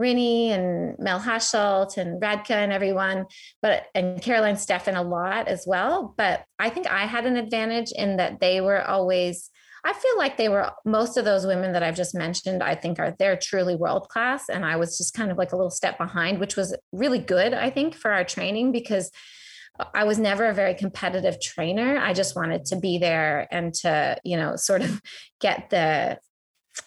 Rinny and Mel Hauschildt and Radka and everyone, but and Caroline Steffen a lot as well. But I think I had an advantage in that they were always. I feel like they were most of those women that I've just mentioned. I think are they're truly world class, and I was just kind of like a little step behind, which was really good. I think for our training because I was never a very competitive trainer. I just wanted to be there and to, you know, sort of get the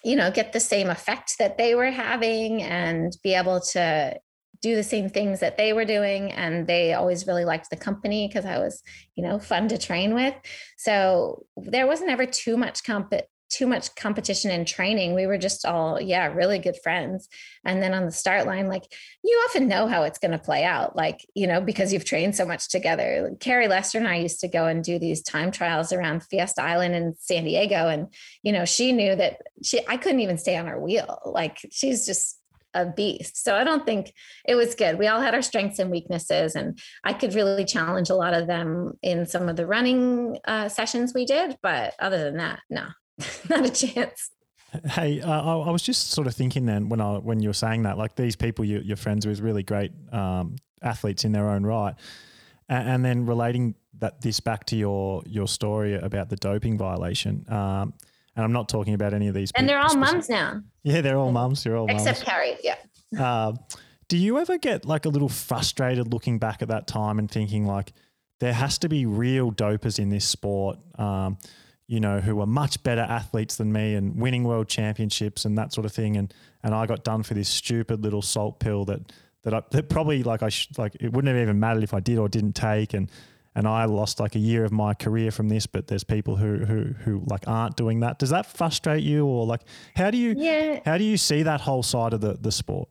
you know get the same effect that they were having and be able to do the same things that they were doing and they always really liked the company because i was you know fun to train with. So there wasn't ever too much comp too much competition and training. We were just all, yeah, really good friends. And then on the start line, like you often know how it's going to play out, like, you know, because you've trained so much together. Carrie Lester and I used to go and do these time trials around Fiesta Island in San Diego. And, you know, she knew that she, I couldn't even stay on her wheel. Like she's just, a beast. So I don't think it was good. We all had our strengths and weaknesses, and I could really challenge a lot of them in some of the running uh, sessions we did. But other than that, no, not a chance. Hey, uh, I, was just sort of thinking then when I when you were saying that, like these people you, are friends with, really great um, athletes in their own right. And, and then relating that this back to your your story about the doping violation. Um, and I'm not talking about any of these. And they're all specific- mums now, Yeah, they're all mums. They're all mums. except Carrie. Yeah. Uh, do you ever get like a little frustrated looking back at that time and thinking like there has to be real dopers in this sport, um, you know, who are much better athletes than me and winning world championships and that sort of thing, and and I got done for this stupid little salt pill that that, I, that probably like I sh- like it wouldn't have even mattered if I did or didn't take and. And I lost like a year of my career from this, but there's people who who who like aren't doing that. Does that frustrate you, or like how do you Yeah. how do you see that whole side of the the sport?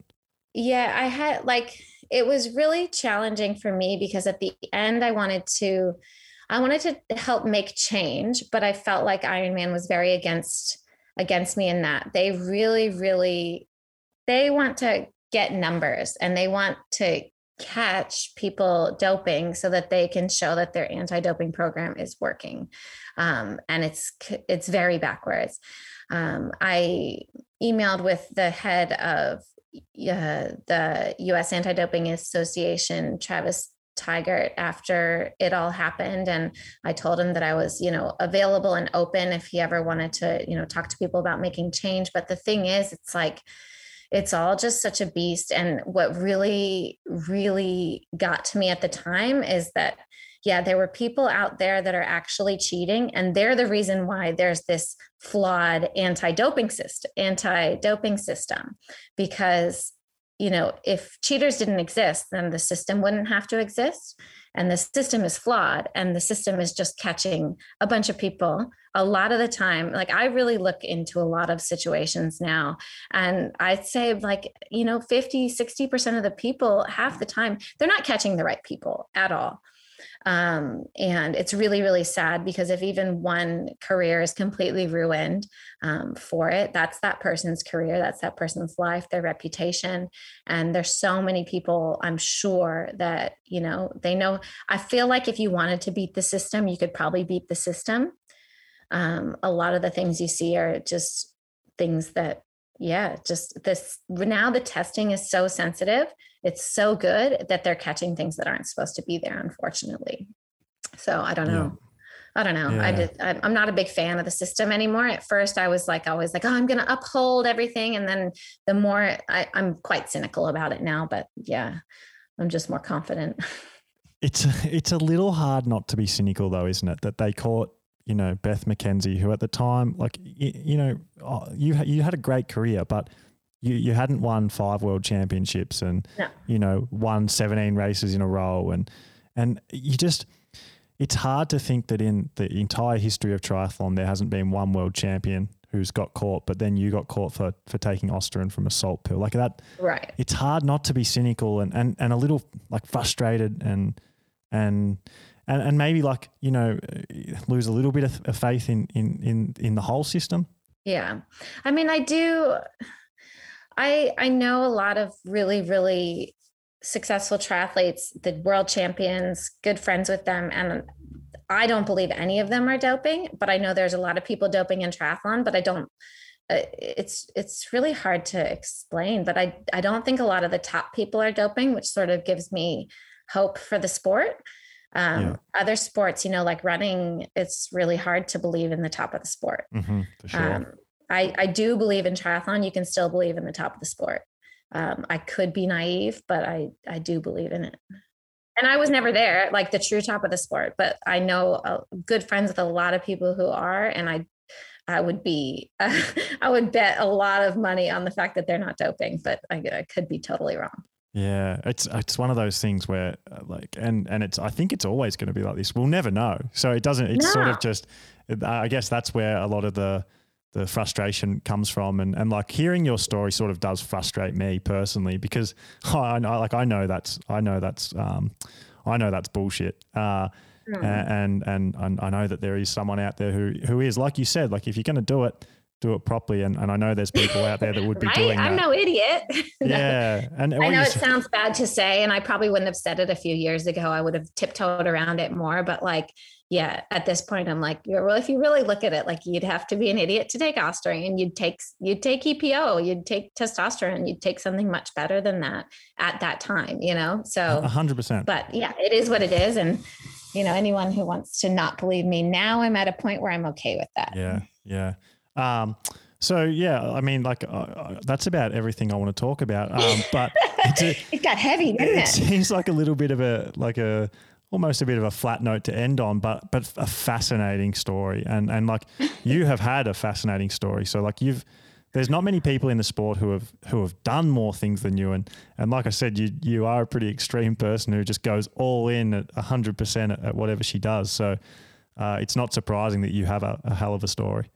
Yeah, I had like it was really challenging for me because at the end I wanted to I wanted to help make change, but I felt like Ironman was very against against me in that. They really really they want to get numbers and they want to catch people doping so that they can show that their anti-doping program is working um, and it's it's very backwards um, i emailed with the head of uh, the us anti-doping association travis Tygart after it all happened. And I told him that I was you know available and open if he ever wanted to you know talk to people about making change. But the thing is it's like it's all just such a beast. And what really really got to me at the time is that yeah there were people out there that are actually cheating. And they're the reason why there's this flawed anti-doping system anti-doping system. Because you know if cheaters didn't exist then the system wouldn't have to exist and the system is flawed and the system is just catching a bunch of people a lot of the time. Like i really look into a lot of situations now and i'd say like you know 50 60% of the people half the time they're not catching the right people at all um, and it's really really sad because if even one career is completely ruined um, for it that's that person's career that's that person's life their reputation. And there's so many people i'm sure that you know they know i feel like if you wanted to beat the system you could probably beat the system. Um, a lot of the things you see are just things that yeah just this now the testing is so sensitive it's so good that they're catching things that aren't supposed to be there unfortunately so i don't know I don't know. I Yeah. did. I- I'm not a big fan of the system anymore. At first, I was like, always like, oh, I'm going to uphold everything, and then the more I, I'm quite cynical about it now. But yeah, I'm just more confident. It's it's a little hard not to be cynical though, isn't it? That they caught you know Beth McKenzie, who at the time, like you, you know, oh, you you had a great career, but you you hadn't won five world championships and No. you know won 17 races in a row, and and you just it's hard to think that in the entire history of triathlon there hasn't been one world champion who's got caught, but then you got caught for for taking ostarine from a salt pill like that right. it's hard not to be cynical and, and, and a little like frustrated and and and, and maybe like you know lose a little bit of, of faith in, in in in the whole system Yeah. I mean, I do I I know a lot of really really successful triathletes, the world champions, good friends with them and I don't believe any of them are doping, but I know there's a lot of people doping in triathlon, but I don't uh, it's it's really hard to explain, but I I don't think a lot of the top people are doping, which sort of gives me hope for the sport. Um, Yeah. Other sports, you know, like running, it's really hard to believe in the top of the sport. mm-hmm, sure Um, I, I do believe in triathlon. You can still believe in the top of the sport. Um, I could be naive, but I, I do believe in it. And I was never there, like the true top of the sport, but I know uh, good friends with a lot of people who are, and I, I would be, I would bet a lot of money on the fact that they're not doping, but I, I could be totally wrong. yeah it's it's one of those things where uh, like and and it's i think it's always going to be like this we'll never know so it doesn't it's sort of just i guess that's where a lot of the the frustration comes from and and like hearing your story sort of does frustrate me personally because I know like I know that's I know that's um I know that's bullshit uh. A- and, and and I know that there is someone out there who who is like you said like if you're going to do it do it properly. And, and I know there's people out there that would be right? doing I'm that. no idiot. Yeah, and I know it sounds bad to say, and I probably wouldn't have said it a few years ago. I would have tiptoed around it more, but like, yeah, at this point, I'm like, well, if you really look at it, like, you'd have to be an idiot to take ostarine. You'd take, you'd take EPO, you'd take testosterone, you'd take something much better than that at that time, you know. So, hundred percent. but yeah, it is what it is, and you know, anyone who wants to not believe me now, I'm at a point where I'm okay with that. Yeah, yeah. Um, so yeah, I mean, like uh, uh, that's about everything I want to talk about. Um, but it's a, it got heavy, didn't it it? seems like a little bit of a like a almost a bit of a flat note to end on, but but a fascinating story. And and like you have had a fascinating story. So like you've there's not many people in the sport who have who have done more things than you. And and like I said, you you are a pretty extreme person who just goes all in at hundred percent at whatever she does. So uh, it's not surprising that you have a, a hell of a story.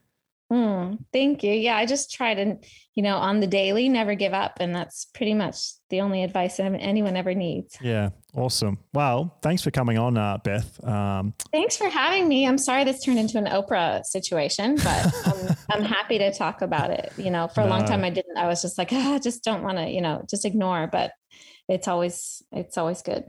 Hmm, thank you. Yeah, I just try to, you know, on the daily, never give up. And that's pretty much the only advice anyone ever needs. Yeah, awesome. Well, thanks for coming on, uh, Beth. Um, Thanks for having me. I'm sorry this turned into an Oprah situation, but I'm, I'm happy to talk about it. You know, for a long time I didn't, I was just like, ah, I just don't want to, you know, just ignore, but it's always, it's always good.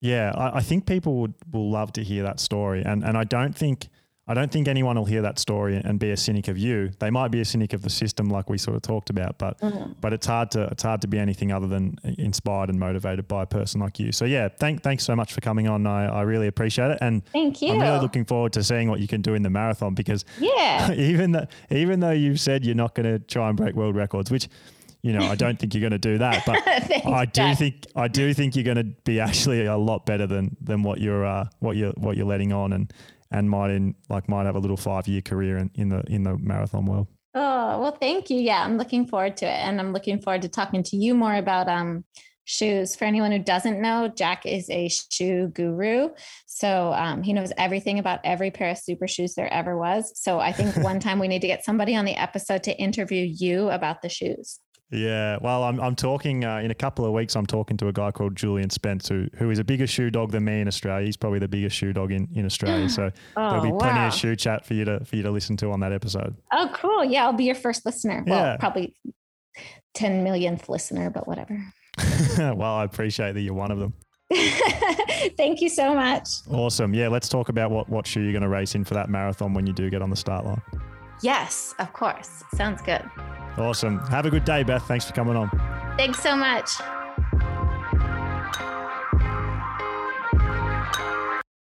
Yeah, I, I think people would will love to hear that story, and and I don't think I don't think anyone will hear that story and be a cynic of you. They might be a cynic of the system, like we sort of talked about, but Mhm. but it's hard to it's hard to be anything other than inspired and motivated by a person like you. So yeah, thank thanks so much for coming on. I, I really appreciate it, and Thank you. I'm really looking forward to seeing what you can do in the marathon because yeah. even though even though you've said you're not going to try and break world records, which you know I don't think you're going to do that, but Thanks, I do Jack. think I do think you're going to be actually a lot better than than what you're uh, what you're what you're letting on and and might in like might have a little five year career in, in the in the marathon world. Oh, well, thank you. Yeah, I'm looking forward to it. And I'm looking forward to talking to you more about um shoes. For anyone who doesn't know, Jack is a shoe guru. So um, he knows everything about every pair of super shoes there ever was. So I think one time we need to get somebody on the episode to interview you about the shoes. Yeah, well, I'm I'm talking uh, in a couple of weeks. I'm talking to a guy called Julian Spence, who who is a bigger shoe dog than me in Australia. He's probably the biggest shoe dog in, in Australia. So Oh, there'll be plenty of shoe chat for you to for you to listen to on that episode. Oh, cool. Yeah, I'll be your first listener. Well, Yeah. probably 10 millionth listener, but whatever. well, I appreciate that you're one of them. Thank you so much. Awesome. Yeah, let's talk about what what shoe you're going to race in for that marathon when you do get on the start line. Yes, of course. Sounds good. Awesome. Have a good day, Beth. Thanks for coming on. Thanks so much.